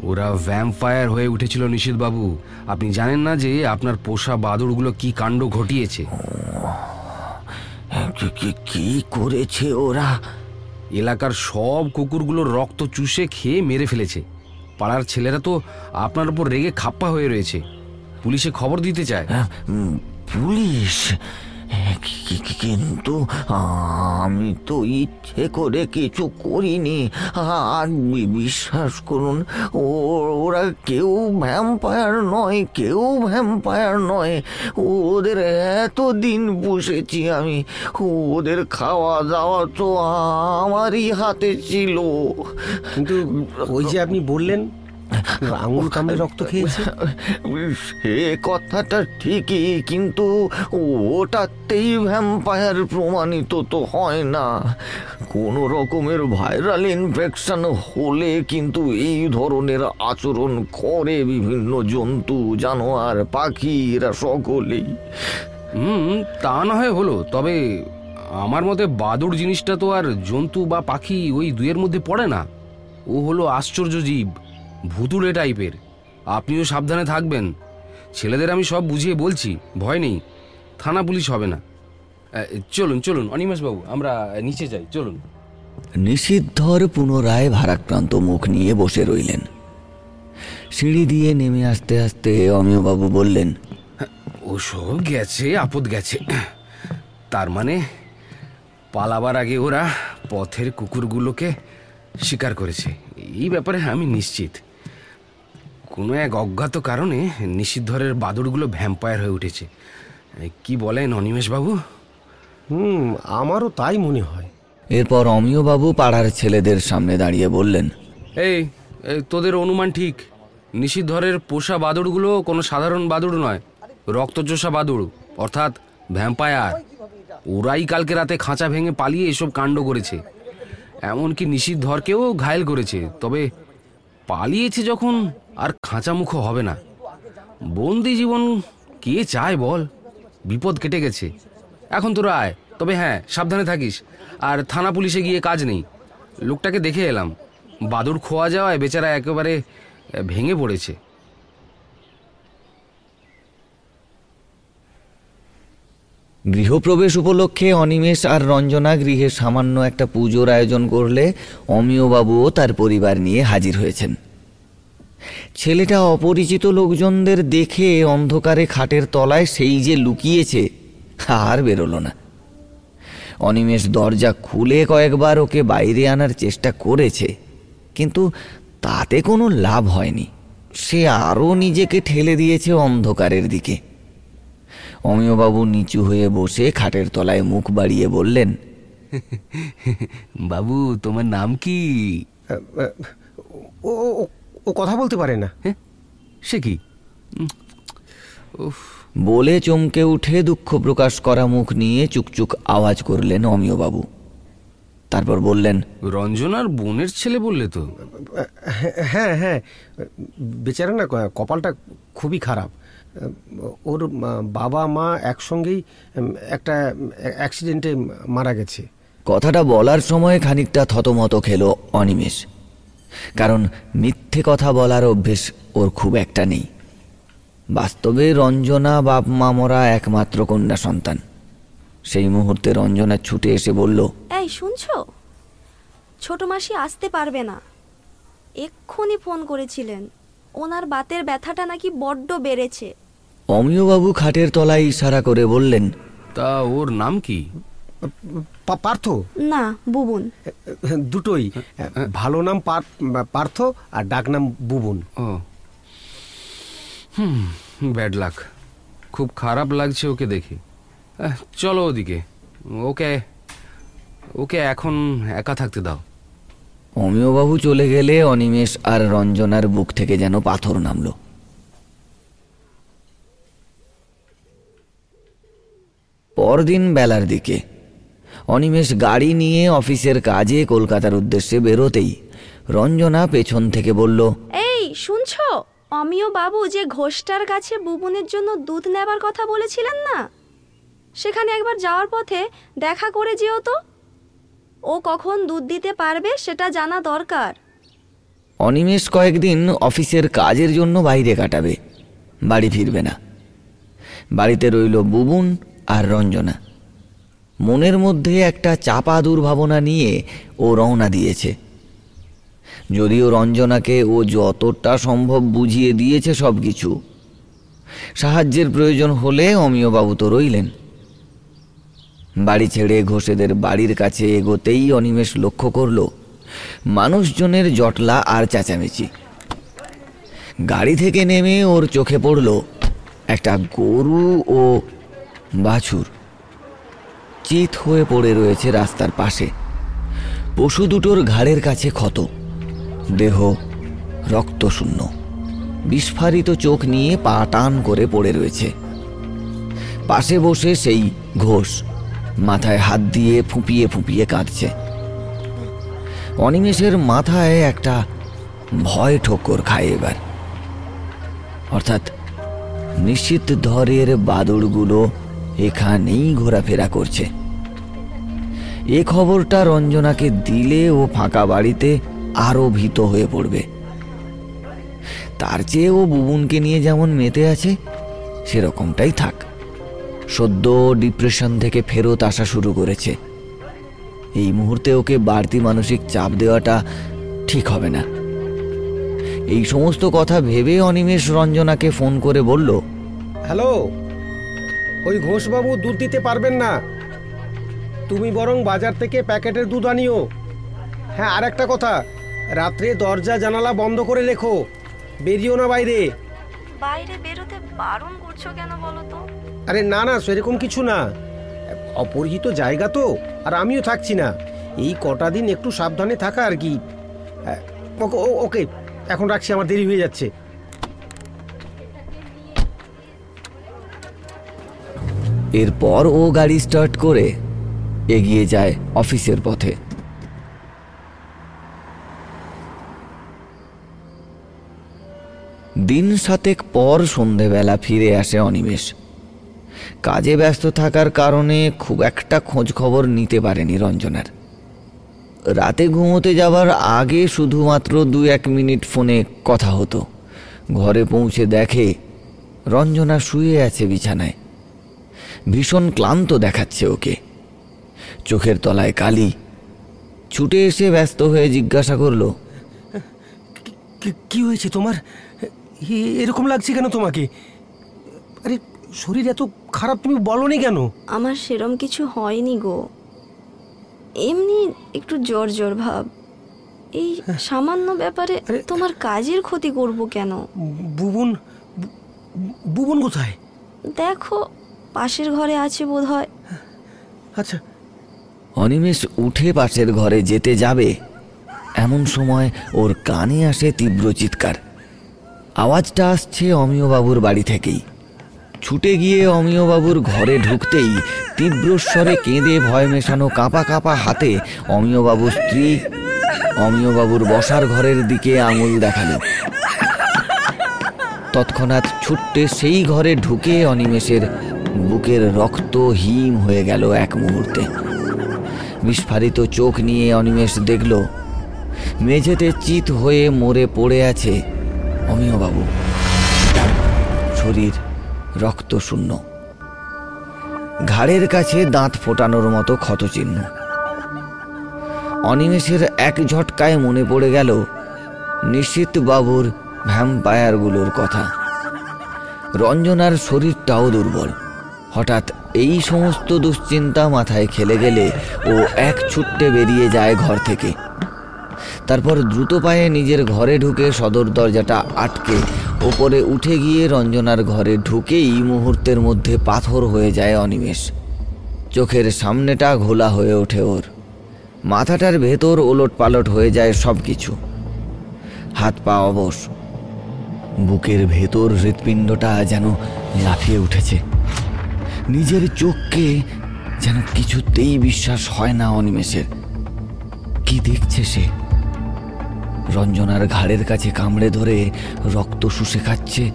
ওরা ভ্যাম্পায়ার হয়ে উঠেছিল নিষিদ্ধবাবু। আপনি জানেন না যে আপনার পোষা বাদুড়গুলো কি কাণ্ড ঘটিয়েছে? কি- করেছে ওরা? এলাকার সব কুকুরগুলোর রক্ত চুষে খেয়ে মেরে ফেলেছে। পাড়ার ছেলেরা তো আপনার উপর রেগে খাপ্পা হয়ে রয়েছে। পুলিশে খবর দিতে চায়। হ্যাঁ, পুলিশ? কিন্তু আমি তো ইচ্ছে করে কিছু করিনি। আর বিশ্বাস করুন ওরা কেউ ভ্যাম্পায়ার নয়, কেউ ভ্যাম্পায়ার নয়। ওদের এত দিন পুষেছি আমি, ওদের খাওয়া দাওয়া তো আমারই হাতে ছিল। কিন্তু ওই যে আপনি বললেন আঙুল কামড়ে রক্ত খেয়েছে। সে কথাটা ঠিকই কিন্তু ওটাতেই ভ্যাম্পায়ার প্রমাণিত তো হয় না। কোনো রকমের ভাইরাল ইনফেকশন হলে কিন্তু এই ধরনের আচরণ করে বিভিন্ন জন্তু জানোয়ার পাখি এরা সকলেই। হুম তা না হয় হলো তবে আমার মতে বাদুড় জিনিসটা তো আর জন্তু বা পাখি ওই দুয়ের মধ্যে পড়ে না। ও হলো আশ্চর্য জীব। ভুতুড়ে টাইপের। আপনিও সাবধানে থাকবেন। ছেলেদের আমি সব বুঝিয়ে বলছি ভয় নেই। থানা পুলিশ হবে না। চলুন চলুন অনিমেষবাবু আমরা নিচে যাই চলুন। নিষিদ্ধর পুনরায় ভারাক্রান্ত মুখ নিয়ে বসে রইলেন। সিঁড়ি দিয়ে নেমে আসতে আসতে অমিয়বাবু বললেন ওসব গেছে আপদ গেছে। তার মানে পালাবার আগে ওরা পথের কুকুরগুলোকে শিকার করেছে। এই ব্যাপারে আমি নিশ্চিত। কোনো এক অজ্ঞাত কারণে নিষিদ্ধরের বাদুড়গুলো ভ্যাম্পায়ার হয়ে উঠেছে। কি বলেন অনিমেষবাবু? হুম আমারও তাই মনে হয়। এরপর অমিয়বাবু পাড়ার ছেলেদের সামনে দাঁড়িয়ে বললেন এই এই তোদের অনুমান ঠিক। নিষিদ্ধরের পোষা বাদুড়গুলো কোনো সাধারণ বাদুড় নয় রক্তচোষা বাদুড় অর্থাৎ ভ্যাম্পায়ার। ওরাই কালকে রাতে খাঁচা ভেঙে পালিয়ে এসব কাণ্ড করেছে। এমনকি নিষিদ্ধরকেও ঘায়েল করেছে তবে পালিয়েছে যখন আর খাঁচামুখো হবে না। বন্দি জীবন কে চায় বল? বিপদ কেটে গেছে। এখন তোরা আয়, তবে হ্যাঁ সাবধানে থাকিস। আর থানা পুলিশে গিয়ে কাজ নেই। লোকটাকে দেখে এলাম। বাদুর খোয়া যাওয়ায় বেচারা একেবারে ভেঙে পড়েছে। গৃহপ্রবেশ উপলক্ষে অনিমেষ আর রঞ্জনা গৃহে সামান্য একটা পুজোর আয়োজন করলে অমিয়বাবুও তার পরিবার নিয়ে হাজির হয়েছেন। ছেলেটা অপরিচিত লোকজনদের দেখে অন্ধকারে খাটের তলায় সেই যে লুকিয়েছে আর বেরোলো না। অনিমেষ দরজা খুলে কয়েকবার ওকে বাইরে আনার চেষ্টা করেছে কিন্তু তাতে কোনো লাভ হয়নি। সে আরও নিজেকে ঠেলে দিয়েছে অন্ধকারের দিকে। অমিয়বাবু নিচু হয়ে বসে খাটের তলায় মুখ বাড়িয়ে বললেন বাবু তোমার নাম কি? ও ও- কথা বলতে পারে না। হ্যাঁ? সে কি? উফ। বলে চমকে উঠে দুঃখ প্রকাশ করা মুখ নিয়ে চুকচুক আওয়াজ করলেন অমিয়বাবু তারপর বললেন রঞ্জনার বোনের ছেলে বললে তো। হ্যাঁ হ্যাঁ। বেচারা না কপালটা খুবই খারাপ। ওর বাবা মা একসঙ্গেই একটা অ্যাক্সিডেন্টে মারা গেছে। কথাটা বলার সময় খানিকটা থতমত খেল অনিমেষ। কারণ মিথ্যে কথা বলার অভ্যেস ওর খুব একটা নেই। বাস্তবে রঞ্জনা বাপ মামরা একমাত্র কন্যা সন্তান। সেই মুহূর্তে রঞ্জনা ছুটে এসে বলল এই শুনছো? ছোট মাসি আসতে পারবে না। এক্ষুনি ফোন করেছিলেন। ওনার বাতের ব্যথাটা নাকি বড্ড বেড়েছে। অমিয়বাবু খাটের তলায় ইশারা করে বললেন তা ওর নাম কি? পার্থ? না বুবুন। দুটোই। ভালো নাম পার- পার্থ আর ডাক নাম বুবুন। ও। হুম ব্যাড লাক। খুব খারাপ লাগছে ওকে দেখে। চলো ওদিকে। ওকে ওকে এখন একা থাকতে দাও। অমিয়বাবু চলে গেলে অনিমেষ আর রঞ্জনার বুক থেকে যেন পাথর নামল। পরদিন বেলার দিকে অনিমেষ গাড়ি নিয়ে অফিসের কাজে কলকাতার উদ্দেশ্যে বেরোতেই রঞ্জনা পেছন থেকে বলল এই শুনছো? অমিয় বাবু যে ঘোষটার কাছে বুবুনের জন্য দুধ নেবার কথা বলেছিলেন না? সেখানে একবার যাওয়ার পথে দেখা করে যেও তো। ও কখন দুধ দিতে পারবে সেটা জানা দরকার। অনিমেষ কয়েকদিন অফিসের কাজের জন্য বাইরে কাটাবে বাড়ি ফিরবে না। বাড়িতে রইল বুবুন আর রঞ্জনা। মনের মধ্যে একটা চাপা দুর্ভাবনা নিয়ে ও রওনা দিয়েছে। যদিও রঞ্জনাকে ও যতটা সম্ভব বুঝিয়ে দিয়েছে সব কিছু সাহায্যের প্রয়োজন হলে অমিয়বাবু তো রইলেন। বাড়ি ছেড়ে ঘোষেদের বাড়ির কাছে এগোতেই অনিমেষ লক্ষ্য করল, মানুষজনের জটলা আর চেঁচামেচি। গাড়ি থেকে নেমে ওর চোখে পড়ল একটা গরু ও বাছুর। চিত হয়ে পড়ে রয়েছে রাস্তার পাশে। পশু দুটোর ঘাড়ের কাছে ক্ষত। দেহ রক্তশূন্য। বিস্ফারিত চোখ নিয়ে পা টান করে পড়ে রয়েছে। পাশে বসে সেই ঘোষ মাথায় হাত দিয়ে ফুঁপিয়ে ফুঁপিয়ে কাঁদছে। অনিমেষের মাথায় একটা ভয় ঠোকর খায় এবার। অর্থাৎ নিশ্চিত ধরের বাদুড়গুলো এখানেই ঘোরাফেরা করছে। এ খবরটা রঞ্জনাকে দিলে ও ফাঁকা বাড়িতে আরও ভীত হয়ে পড়বে। তার চেয়ে ও বুবুনকে নিয়ে যেমন মেতে আছে, সেরকমটাই থাক। সদ্য ডিপ্রেশন থেকে ফেরত আসা শুরু করেছে। এই মুহূর্তে ওকে বাড়তি মানসিক চাপ দেওয়াটা ঠিক হবে না। এই সমস্ত কথা ভেবে অনিমেষ রঞ্জনাকে ফোন করে বলল, হ্যালো ওই ঘোষবাবু দুধ দিতে পারবেন না। তুমি বরং বাজার থেকে প্যাকেটের দুধ আনিও। হ্যাঁ আর একটা কথা। রাত্রে দরজা জানালা বন্ধ করে রেখো বেরিও না বাইরে। বাইরে বেরোতে বারণ করছ কেন বলো তো? আরে না না সেরকম কিছু না। অপরিচিত জায়গা তো আর আমিও থাকছি না। এই কটা দিন একটু সাবধানে থাকা আর কি। হ্যাঁ, ওকে এখন রাখছি আমার দেরি হয়ে যাচ্ছে। এরপর ও গাড়ি স্টার্ট করে এগিয়ে যায় অফিসের পথে। দিন সাতেক পর সন্ধেবেলা ফিরে আসে অনিমেষ। কাজে ব্যস্ত থাকার কারণে খুব একটা খোঁজ খবর নিতে পারেনি রঞ্জনার। রাতে ঘুমোতে যাবার আগে শুধুমাত্র দু এক মিনিট ফোনে কথা হতো। ঘরে পৌঁছে দেখে রঞ্জনা শুয়ে আছে বিছানায়। ভীষণ ক্লান্ত দেখাচ্ছে ওকে। চোখের তলায় কালি। ছুটে এসে ব্যস্ত হয়ে জিজ্ঞাসা করল কি- হয়েছে তোমার? এরকম লাগছে কেন তোমাকে? আরে শরীর এত খারাপ তুমি বলনি কেন? আমার সেরম কিছু হয়নি গো। এমনি একটু জ্বর জ্বর ভাব। এই সামান্য ব্যাপারে আরে- তোমার কাজের ক্ষতি করব কেন? বুবুন বুবুন কোথায়? দেখো পাশের ঘরে আছে বোধ হয় আচ্ছা। অনিমেষ উঠে পাশের ঘরে যেতে যাবে। এমন সময় ওর কানে আসে তীব্র চিৎকার। আওয়াজটা আসছে অমিয়বাবুর বাড়ি থেকেই। ছুটে গিয়ে অমিয়বাবুর ঘরে ঢুকতেই তীব্রস্বরে কেঁদে ভয় মেশানো কাঁপা কাঁপা হাতে অমিয়বাবুর স্ত্রী অমিয়বাবুর বসার ঘরের দিকে আঙুল দেখাল তৎক্ষণাৎ ছুটতে সেই ঘরে ঢুকে অনিমেষের বুকের রক্ত হিম হয়ে গেল এক মুহূর্তে। বিস্ফারিত চোখ নিয়ে অনিমেষ দেখল, মেঝেতে চিত হয়ে মরে পড়ে আছে অমিয়বাবু। শরীর রক্ত শূন্য ঘাড়ের কাছে দাঁত ফোটানোর মতো ক্ষতচিহ্ন। অনিমেষের এক ঝটকায় মনে পড়ে গেল নিশ্চিত বাবুর ভ্যাম্পায়ারগুলোর কথা। রঞ্জনার শরীরটাও দুর্বল। হঠাৎ এই সমস্ত দুশ্চিন্তা মাথায় খেলে গেলে ও এক ছুট্টে বেরিয়ে যায় ঘর থেকে। তারপর দ্রুত পায়ে নিজের ঘরে ঢুকে সদর দরজাটা আটকে ওপরে উঠে গিয়ে রঞ্জনার ঘরে ঢুকেই মুহূর্তের মধ্যে পাথর হয়ে যায় অনিমেষ। চোখের সামনেটা ঘোলা হয়ে ওঠে ওর। মাথাটার ভেতর ওলট পালট হয়ে যায় সব কিছু হাত পা অবশ। বুকের ভেতর হৃৎপিণ্ডটা যেন লাফিয়ে উঠেছে। নিজের চোখকে যেন কিছুতেই বিশ্বাস হয় না অনিমেষের। কি দেখছে সে? রঞ্জনার ঘাড়ের কাছে কামড়ে ধরে রক্ত শুষে খাচ্ছে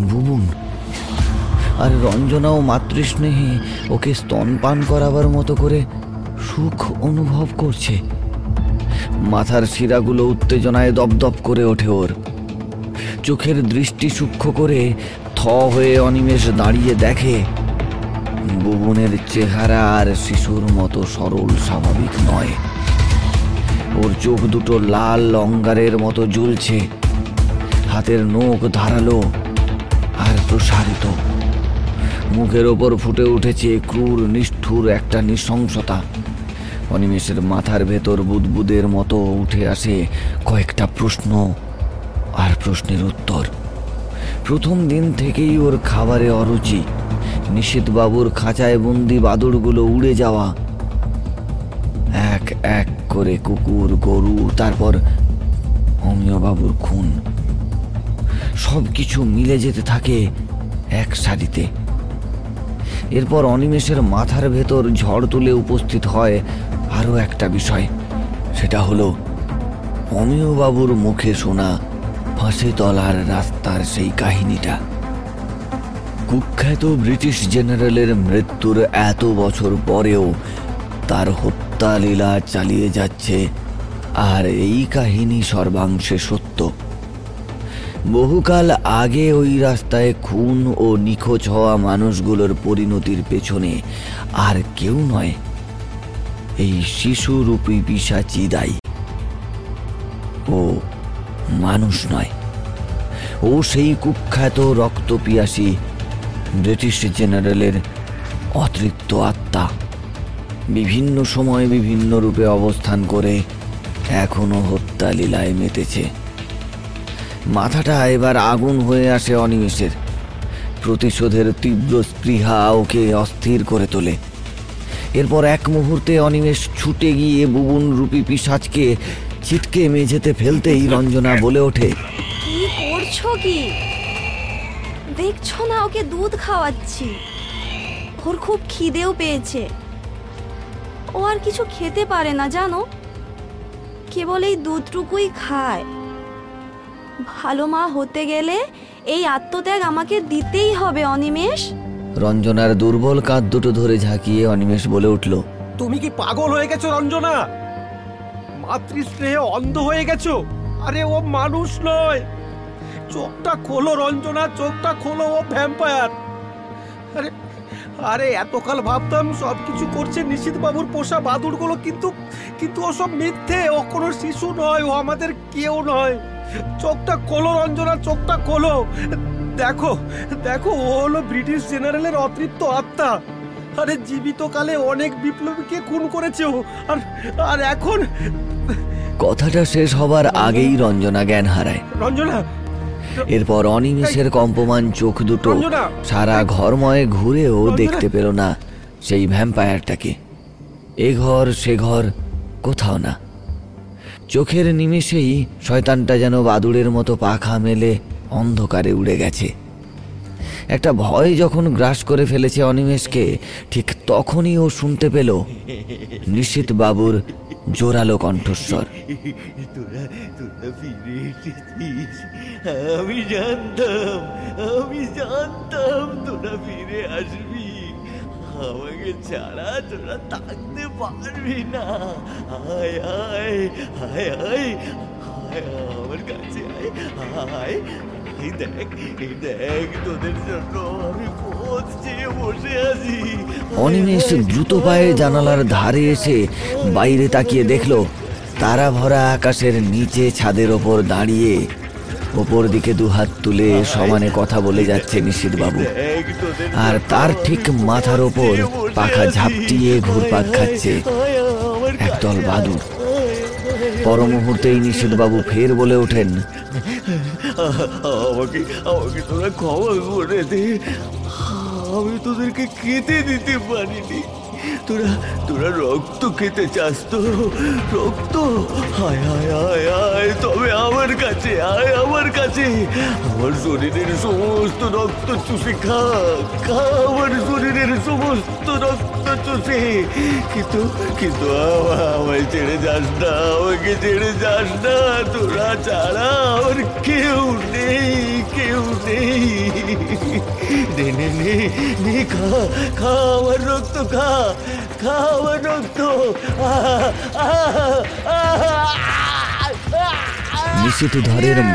বুবুন। আর রঞ্জনাও মাতৃস্নেহে ওকে স্তনপান করাবার মতো করে সুখ অনুভব করছে। মাথার শিরাগুলো উত্তেজনায় দপদপ করে ওঠে ওর। চোখের দৃষ্টি সূক্ষ্ম করে থ হয়ে অনিমেষ দাঁড়িয়ে দেখে। বুবনের চেহারা আর শিশুর মতো সরল, স্বাভাবিক নয়। ওর চোখ দুটো লাল অঙ্গারের মতো জ্বলছে। হাতের নখ ধারালো আর প্রসারিত। মুখের ওপর ফুটে উঠেছে ক্রূর, নিষ্ঠুর একটা নৃশংসতা। অনিমেষের মাথার ভেতর বুদবুদের মতো উঠে আসে কয়েকটা প্রশ্ন আর প্রশ্নের উত্তর। প্রথম দিন থেকেই ওর খাবারে অরুচি। নিশীথবাবুর খাঁচায় বন্দি বাদুড়গুলো উড়ে যাওয়া। এক এক করে কুকুর, গরু, তারপর অমিয়বাবুর খুন। সব কিছু মিলে যেতে থাকে এক সারিতে। এরপর অনিমেষের মাথার ভেতর ঝড় তুলে উপস্থিত হয় আরও একটা বিষয়। সেটা হলো অমিয়বাবুর মুখে শোনা ফাঁসে তলার রাস্তার সেই কাহিনীটা। কুখ্যাত ব্রিটিশ জেনারেলের মৃত্যুর এত বছর পরেও তার হত্যা লীলা চালিয়ে যাচ্ছে, আর এই কাহিনী সর্বাংশে সত্য। বহুকাল আগে ওই রাস্তায় খুন ও নিখোঁজ হওয়া মানুষগুলোর পরিণতির পেছনে আর কেউ নয়, এই শিশুরূপী পিসাচি দায়ী। ও মানুষ নয়, ও সেই কুখ্যাত রক্তপিয়াসী ব্রিটিশ জেনারেলের অতৃপ্ত আত্মা বিভিন্ন সময়ে বিভিন্ন রূপে অবস্থান করে এখনও হত্যা লীলায় মেতেছে। মাথাটা এবার আগুন হয়ে আসে অনিমেষের। প্রতিশোধের তীব্র স্পৃহা ওকে অস্থির করে তোলে। এরপর এক মুহূর্তে অনিমেষ ছুটে গিয়ে বুবুন রূপী পিসাজকে ছিটকে মেঝেতে ফেলতেই রঞ্জনা বলে ওঠে, কি করছ কি? দেখছ না ওকে দুধ খাওয়াচ্ছি। ওর খুব খিদেও পেয়েছে। ও আর কিছু খেতে পারে না জানো? কেবল এই দুধটুকুই খায়। ভালো মা হতে গেলে এই আত্মত্যাগ আমাকে দিতেই হবে অনিমেষ। রঞ্জনার দুর্বল কাঁধ দুটো ধরে ঝাঁকিয়ে অনিমেষ বলে উঠল তুমি কি পাগল হয়ে গেছো রঞ্জনা? মাতৃস্নেহে অন্ধ হয়ে গেছো? আরে ও মানুষ নয়। চোখটা খোলো রঞ্জনা চোখটা খোলো ও ভ্যাম্পায়ার আরে আরে এতকাল ভাবতাম সব কিছু করছে নিশীত বাবুর পোষা বাদুড়গুলো কিন্তু কিন্তু ও সব মিথ্যে ও কোনো শিশু নয় ও আমাদের কেউ নয়। চোখটা খোলো রঞ্জনা চোখটা খোলো। দেখো দেখো ও হলো ব্রিটিশ জেনারেলের অতৃপ্ত আত্মা। আরে জীবিত কালে অনেক বিপ্লবীকে খুন করেছে ও আর আর এখন কথাটা শেষ হবার আগেই রঞ্জনা জ্ঞান হারায়। রঞ্জনা এরপর অনিমেষের কম্পমান চোখ দুটো সারা ঘরময় ঘুরেও! দেখতে পেল না সেই ভ্যাম্পায়ারটাকে। এ ঘর সে ঘর কোথাও না। চোখের নিমেষেই শয়তানটা যেন বাদুড়ের মতো পাখা মেলে অন্ধকারে উড়ে গেছে। একটা ভয় যখন গ্রাস করে ফেলেছে অনিমেষকে ঠিক তখনই ও শুনতে পেল নিশ্চিত বাবুর জোরালো কণ্ঠস্বর। তোরা তোরা ফিরে এসেছিস। আমি জানতাম আমি জানতাম তোরা ফিরে আসবি। আমাকে ছাড়া তোরা থাকতে পারবি না। হায় হায় হায় হায় আমার কাছে আয় হায় এই দেখ এই দেখ, তোদের জন্য আমি চেয়ে বসে আছি। অনিমেষ দ্রুত পায়ে জানালার ধারে এসে বাইরে তাকিয়ে দেখল তারা ভরা আকাশের নিচে ছাদের ওপর দাঁড়িয়ে ওপর দিকে দুহাত তুলে সমানে কথা বলে যাচ্ছে নিশীথবাবু বাবু আর তার ঠিক মাথার ওপর পাখা ঝাপটিয়ে ঘুরপাক খাচ্ছে একদল বাদুর পর মুহূর্তেই নিশীথবাবু ফের বলে ওঠেন আমাকে আমাকে তোরা ক্ষমা করে দে। আমি তোদেরকে খেতে দিতে পারিনি। তোরা তোরা রক্ত খেতে চাস তো? রক্ত? হায় হায় হায় হায়, তবে আমার কাছে, আয় আমার কাছে। আমার শরীরের সমস্ত রক্ত চুষে খা খা আমার শরীরের সমস্ত রক্ত চুষে। কিন্তু কিন্তু আমায় ছেড়ে যাস না, আমাকে ছেড়ে যাস না। তোরা ছাড়া আমার কেউ নেই কেউ নেই। নে নে নে, খা খা আমার রক্ত, খা। খা আমার রক্ত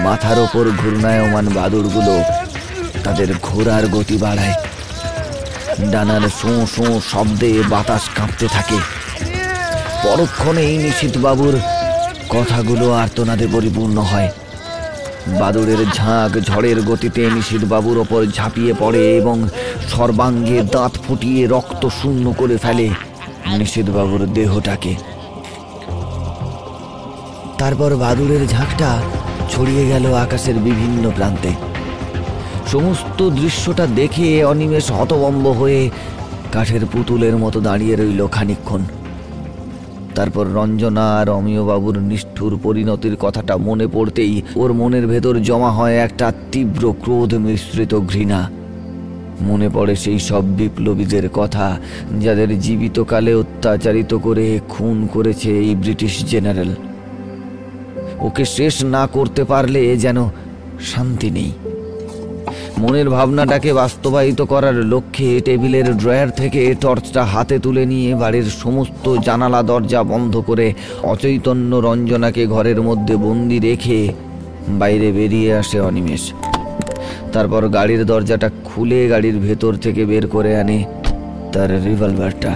মাথার ওপর ঘূর্ণায়মান বাদুরগুলো তাদের ঘোড়ার গতি বাড়ায়। ডানার শোঁ শোঁ শব্দে বাতাস কাঁপতে থাকে। পরক্ষণেই নিশীথবাবুর কথাগুলো আর্তনাদে পরিপূর্ণ হয়। বাদুড়ের ঝাঁক ঝড়ের গতিতে নিশীথবাবুর ওপর ঝাঁপিয়ে পড়ে এবং সর্বাঙ্গে দাঁত ফুটিয়ে রক্ত শূন্য করে ফেলে। নিশীথবাবুর দেহটাকে। তারপর বাদুড়ের ঝাঁকটা ছড়িয়ে গেল আকাশের বিভিন্ন প্রান্তে। সমস্ত দৃশ্যটা দেখে অনিমেষ হতবম্ব হয়ে কাঠের পুতুলের মতো দাঁড়িয়ে রইল খানিক্ষণ তারপর রঞ্জনা আর অমিয়বাবুর নিষ্ঠুর পরিণতির কথাটা মনে পড়তেই ওর মনের ভেতর জমা হয় একটা তীব্র ক্রোধ মিশ্রিত ঘৃণা। মনে পড়ে সেই সব বিপ্লবীদের কথা যাদের জীবিতকালে অত্যাচারিত করে খুন করেছে এই ব্রিটিশ জেনারেল। ওকে শেষ না করতে পারলে যেন শান্তি নেই। মনের ভাবনাটাকে বাস্তবায়িত করার লক্ষ্যে টেবিলের ড্রয়ার থেকে টর্চটা হাতে তুলে নিয়ে বাড়ির সমস্ত জানালা দরজা বন্ধ করে অচৈতন্য রঞ্জনাকে ঘরের মধ্যে বন্দি রেখে বাইরে বেরিয়ে আসে অনিমেষ। তারপর গাড়ির দরজাটা খুলে গাড়ির ভেতর থেকে বের করে আনে তার রিভলভারটা।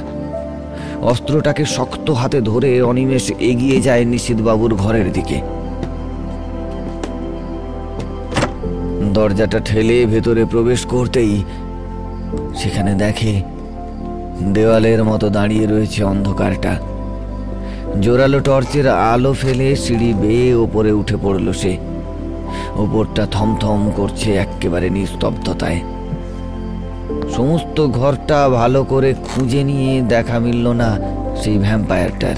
অস্ত্রটাকে শক্ত হাতে ধরে অনিমেষ এগিয়ে যায় নিশীথবাবুর ঘরের দিকে। দরজাটা ঠেলে ভেতরে প্রবেশ করতেই সেখানে দেখে দেওয়ালের মতো দাঁড়িয়ে রয়েছে অন্ধকারটা। জোরালো টর্চের আলো ফেলে সিঁড়ি বেয়ে ওপরে উঠে পড়ল সে। ওপরটা থমথম করছে একেবারে নিস্তব্ধতায়। সমস্ত ঘরটা ভালো করে খুঁজে নিয়ে দেখা মিলল না সেই ভ্যাম্পায়ারটার।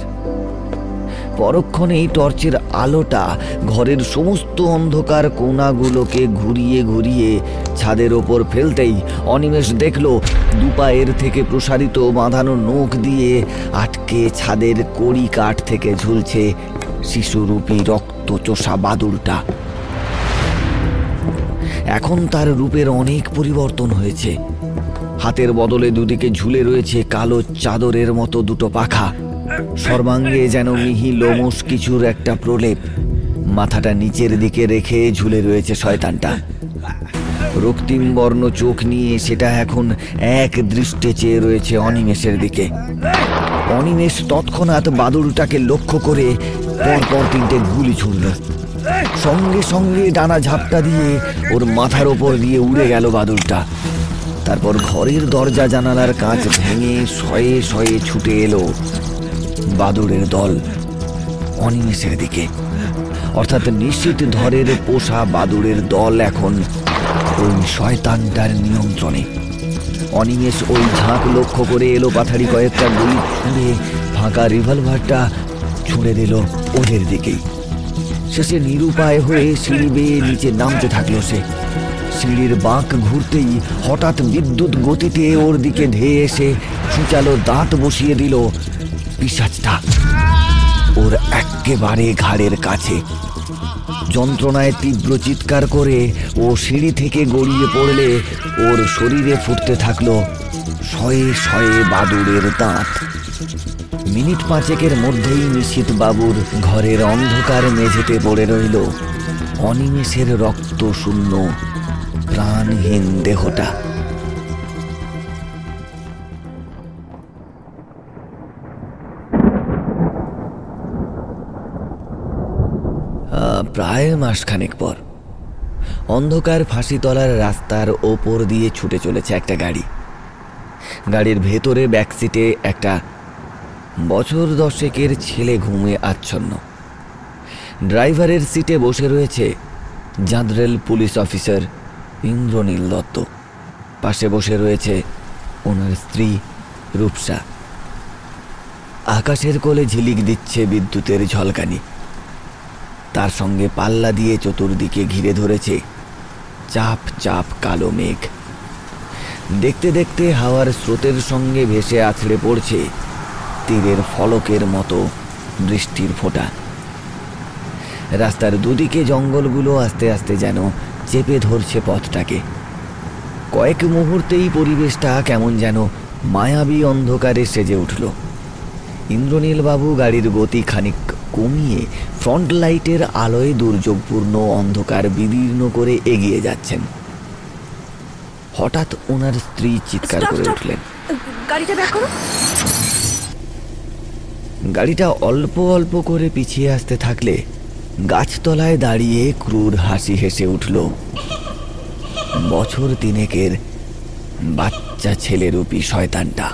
পরক্ষণেই টর্চের আলোটা ঘরের সমস্ত অন্ধকার কোনাগুলোকে ঘুরিয়ে ঘুরিয়ে ছাদের ওপর ফেলতেই অনিমেষ দেখল দুপায়ের থেকে প্রসারিত বাঁধানো নখ দিয়ে আটকে ছাদের কড়ি কাঠ থেকে ঝুলছে শিশুরূপী রক্ত চোষা বাদুরটা এখন তার রূপের অনেক পরিবর্তন হয়েছে। হাতের বদলে দুদিকে ঝুলে রয়েছে কালো চাদরের মতো দুটো পাখা। সর্বাঙ্গে যেন মিহি লোমস কিছুর একটা প্রলেপ। মাথাটা নিচের দিকে রেখে ঝুলে রয়েছে শয়তানটা। রক্তিম বর্ণ চোখ নিয়ে সেটা এখন এক দৃষ্টে চেয়ে রয়েছে অনিমেষের দিকে। অনিমেষ তৎক্ষণাৎ বাদুরটাকে লক্ষ্য করে পরপর তিনটে গুলি ছুড়ল। সঙ্গে সঙ্গে ডানা ঝাপটা দিয়ে ওর মাথার ওপর দিয়ে উড়ে গেল বাদুরটা। তারপর ঘরের দরজা জানালার কাঁচ ভেঙে শয়ে শয়ে ছুটে এলো বাদুড়ের দল অনিমেষের দিকে। অর্থাৎ নিশ্চিত ধরের পোষা বাদুড়ের দল এখন ওই শয়তানটার নিয়ন্ত্রণে। অনিমেষ ওই ঝাঁক লক্ষ্য করে এলো পাথারি কয়েকটা গুলি ছুঁড়ে ফাঁকা রিভলভারটা ছুঁড়ে দিল ওদের দিকেই। শেষে নিরুপায় হয়ে সিঁড়ি বেয়ে নিচে নামতে থাকল সে। সিঁড়ির বাঁক ঘুরতেই হঠাৎ বিদ্যুৎ গতিতে ওর দিকে ধেয়ে এসে সূচালো দাঁত বসিয়ে দিল পিসাজটা ওর এক্কেবারে ঘাড়ের কাছে। যন্ত্রণায় তীব্র চিৎকার করে ও সিঁড়ি থেকে গড়িয়ে পড়লে ওর শরীরে ফুটতে থাকল শয়ে শয়ে বাদুড়ের দাঁত। মিনিট পাঁচেকের মধ্যেই নিশ্চিত বাবুর ঘরের অন্ধকার মেঝেতে পড়ে রইল অনিমেষের রক্ত শূন্য, প্রাণহীন দেহটা। প্রায় মাসখানেক পর অন্ধকার ফাঁসিতলার রাস্তার ওপর দিয়ে ছুটে চলেছে একটা গাড়ি। গাড়ির ভেতরে ব্যাকসিটে একটা বছর দশেকের ছেলে ঘুমে আচ্ছন্ন। ড্রাইভারের সিটে বসে রয়েছে জাদরেল পুলিশ অফিসার ইন্দ্রনীল দত্ত। পাশে বসে রয়েছে ওনার স্ত্রী রূপসা। আকাশের কোলে ঝিলিক দিচ্ছে বিদ্যুতের ঝলকানি। তার সঙ্গে পাল্লা দিয়ে চতুর্দিকে ঘিরে ধরেছে চাপ চাপ কালো মেঘ। দেখতে দেখতে হাওয়ার স্রোতের সঙ্গে ভেসে আছড়ে পড়ছে তীরের ফলকের মতো বৃষ্টির ফোঁটা। রাস্তার দুদিকে জঙ্গলগুলো আস্তে আস্তে যেন চেপে ধরছে পথটাকে। কয়েক মুহূর্তেই পরিবেশটা কেমন যেন মায়াবী অন্ধকারে সেজে উঠল। ইন্দ্রনীলবাবু গাড়ির গতি খানিক কমিয়ে ফ্রন্ট লাইটের আলোয় দুর্যোগপূর্ণ অন্ধকার বিদীর্ণ করে এগিয়ে যাচ্ছেন। হঠাৎ ওনার স্ত্রী চিৎকার করে উঠলেন। গাড়িটা ব্যাক করো। গাড়িটা অল্প অল্প করে পিছিয়ে আসতে থাকলে গাছতলায় দাঁড়িয়ে ক্রুর হাসি হেসে উঠল। বছর তিনেকের বাচ্চা ছেলেরূপী শয়তানটা।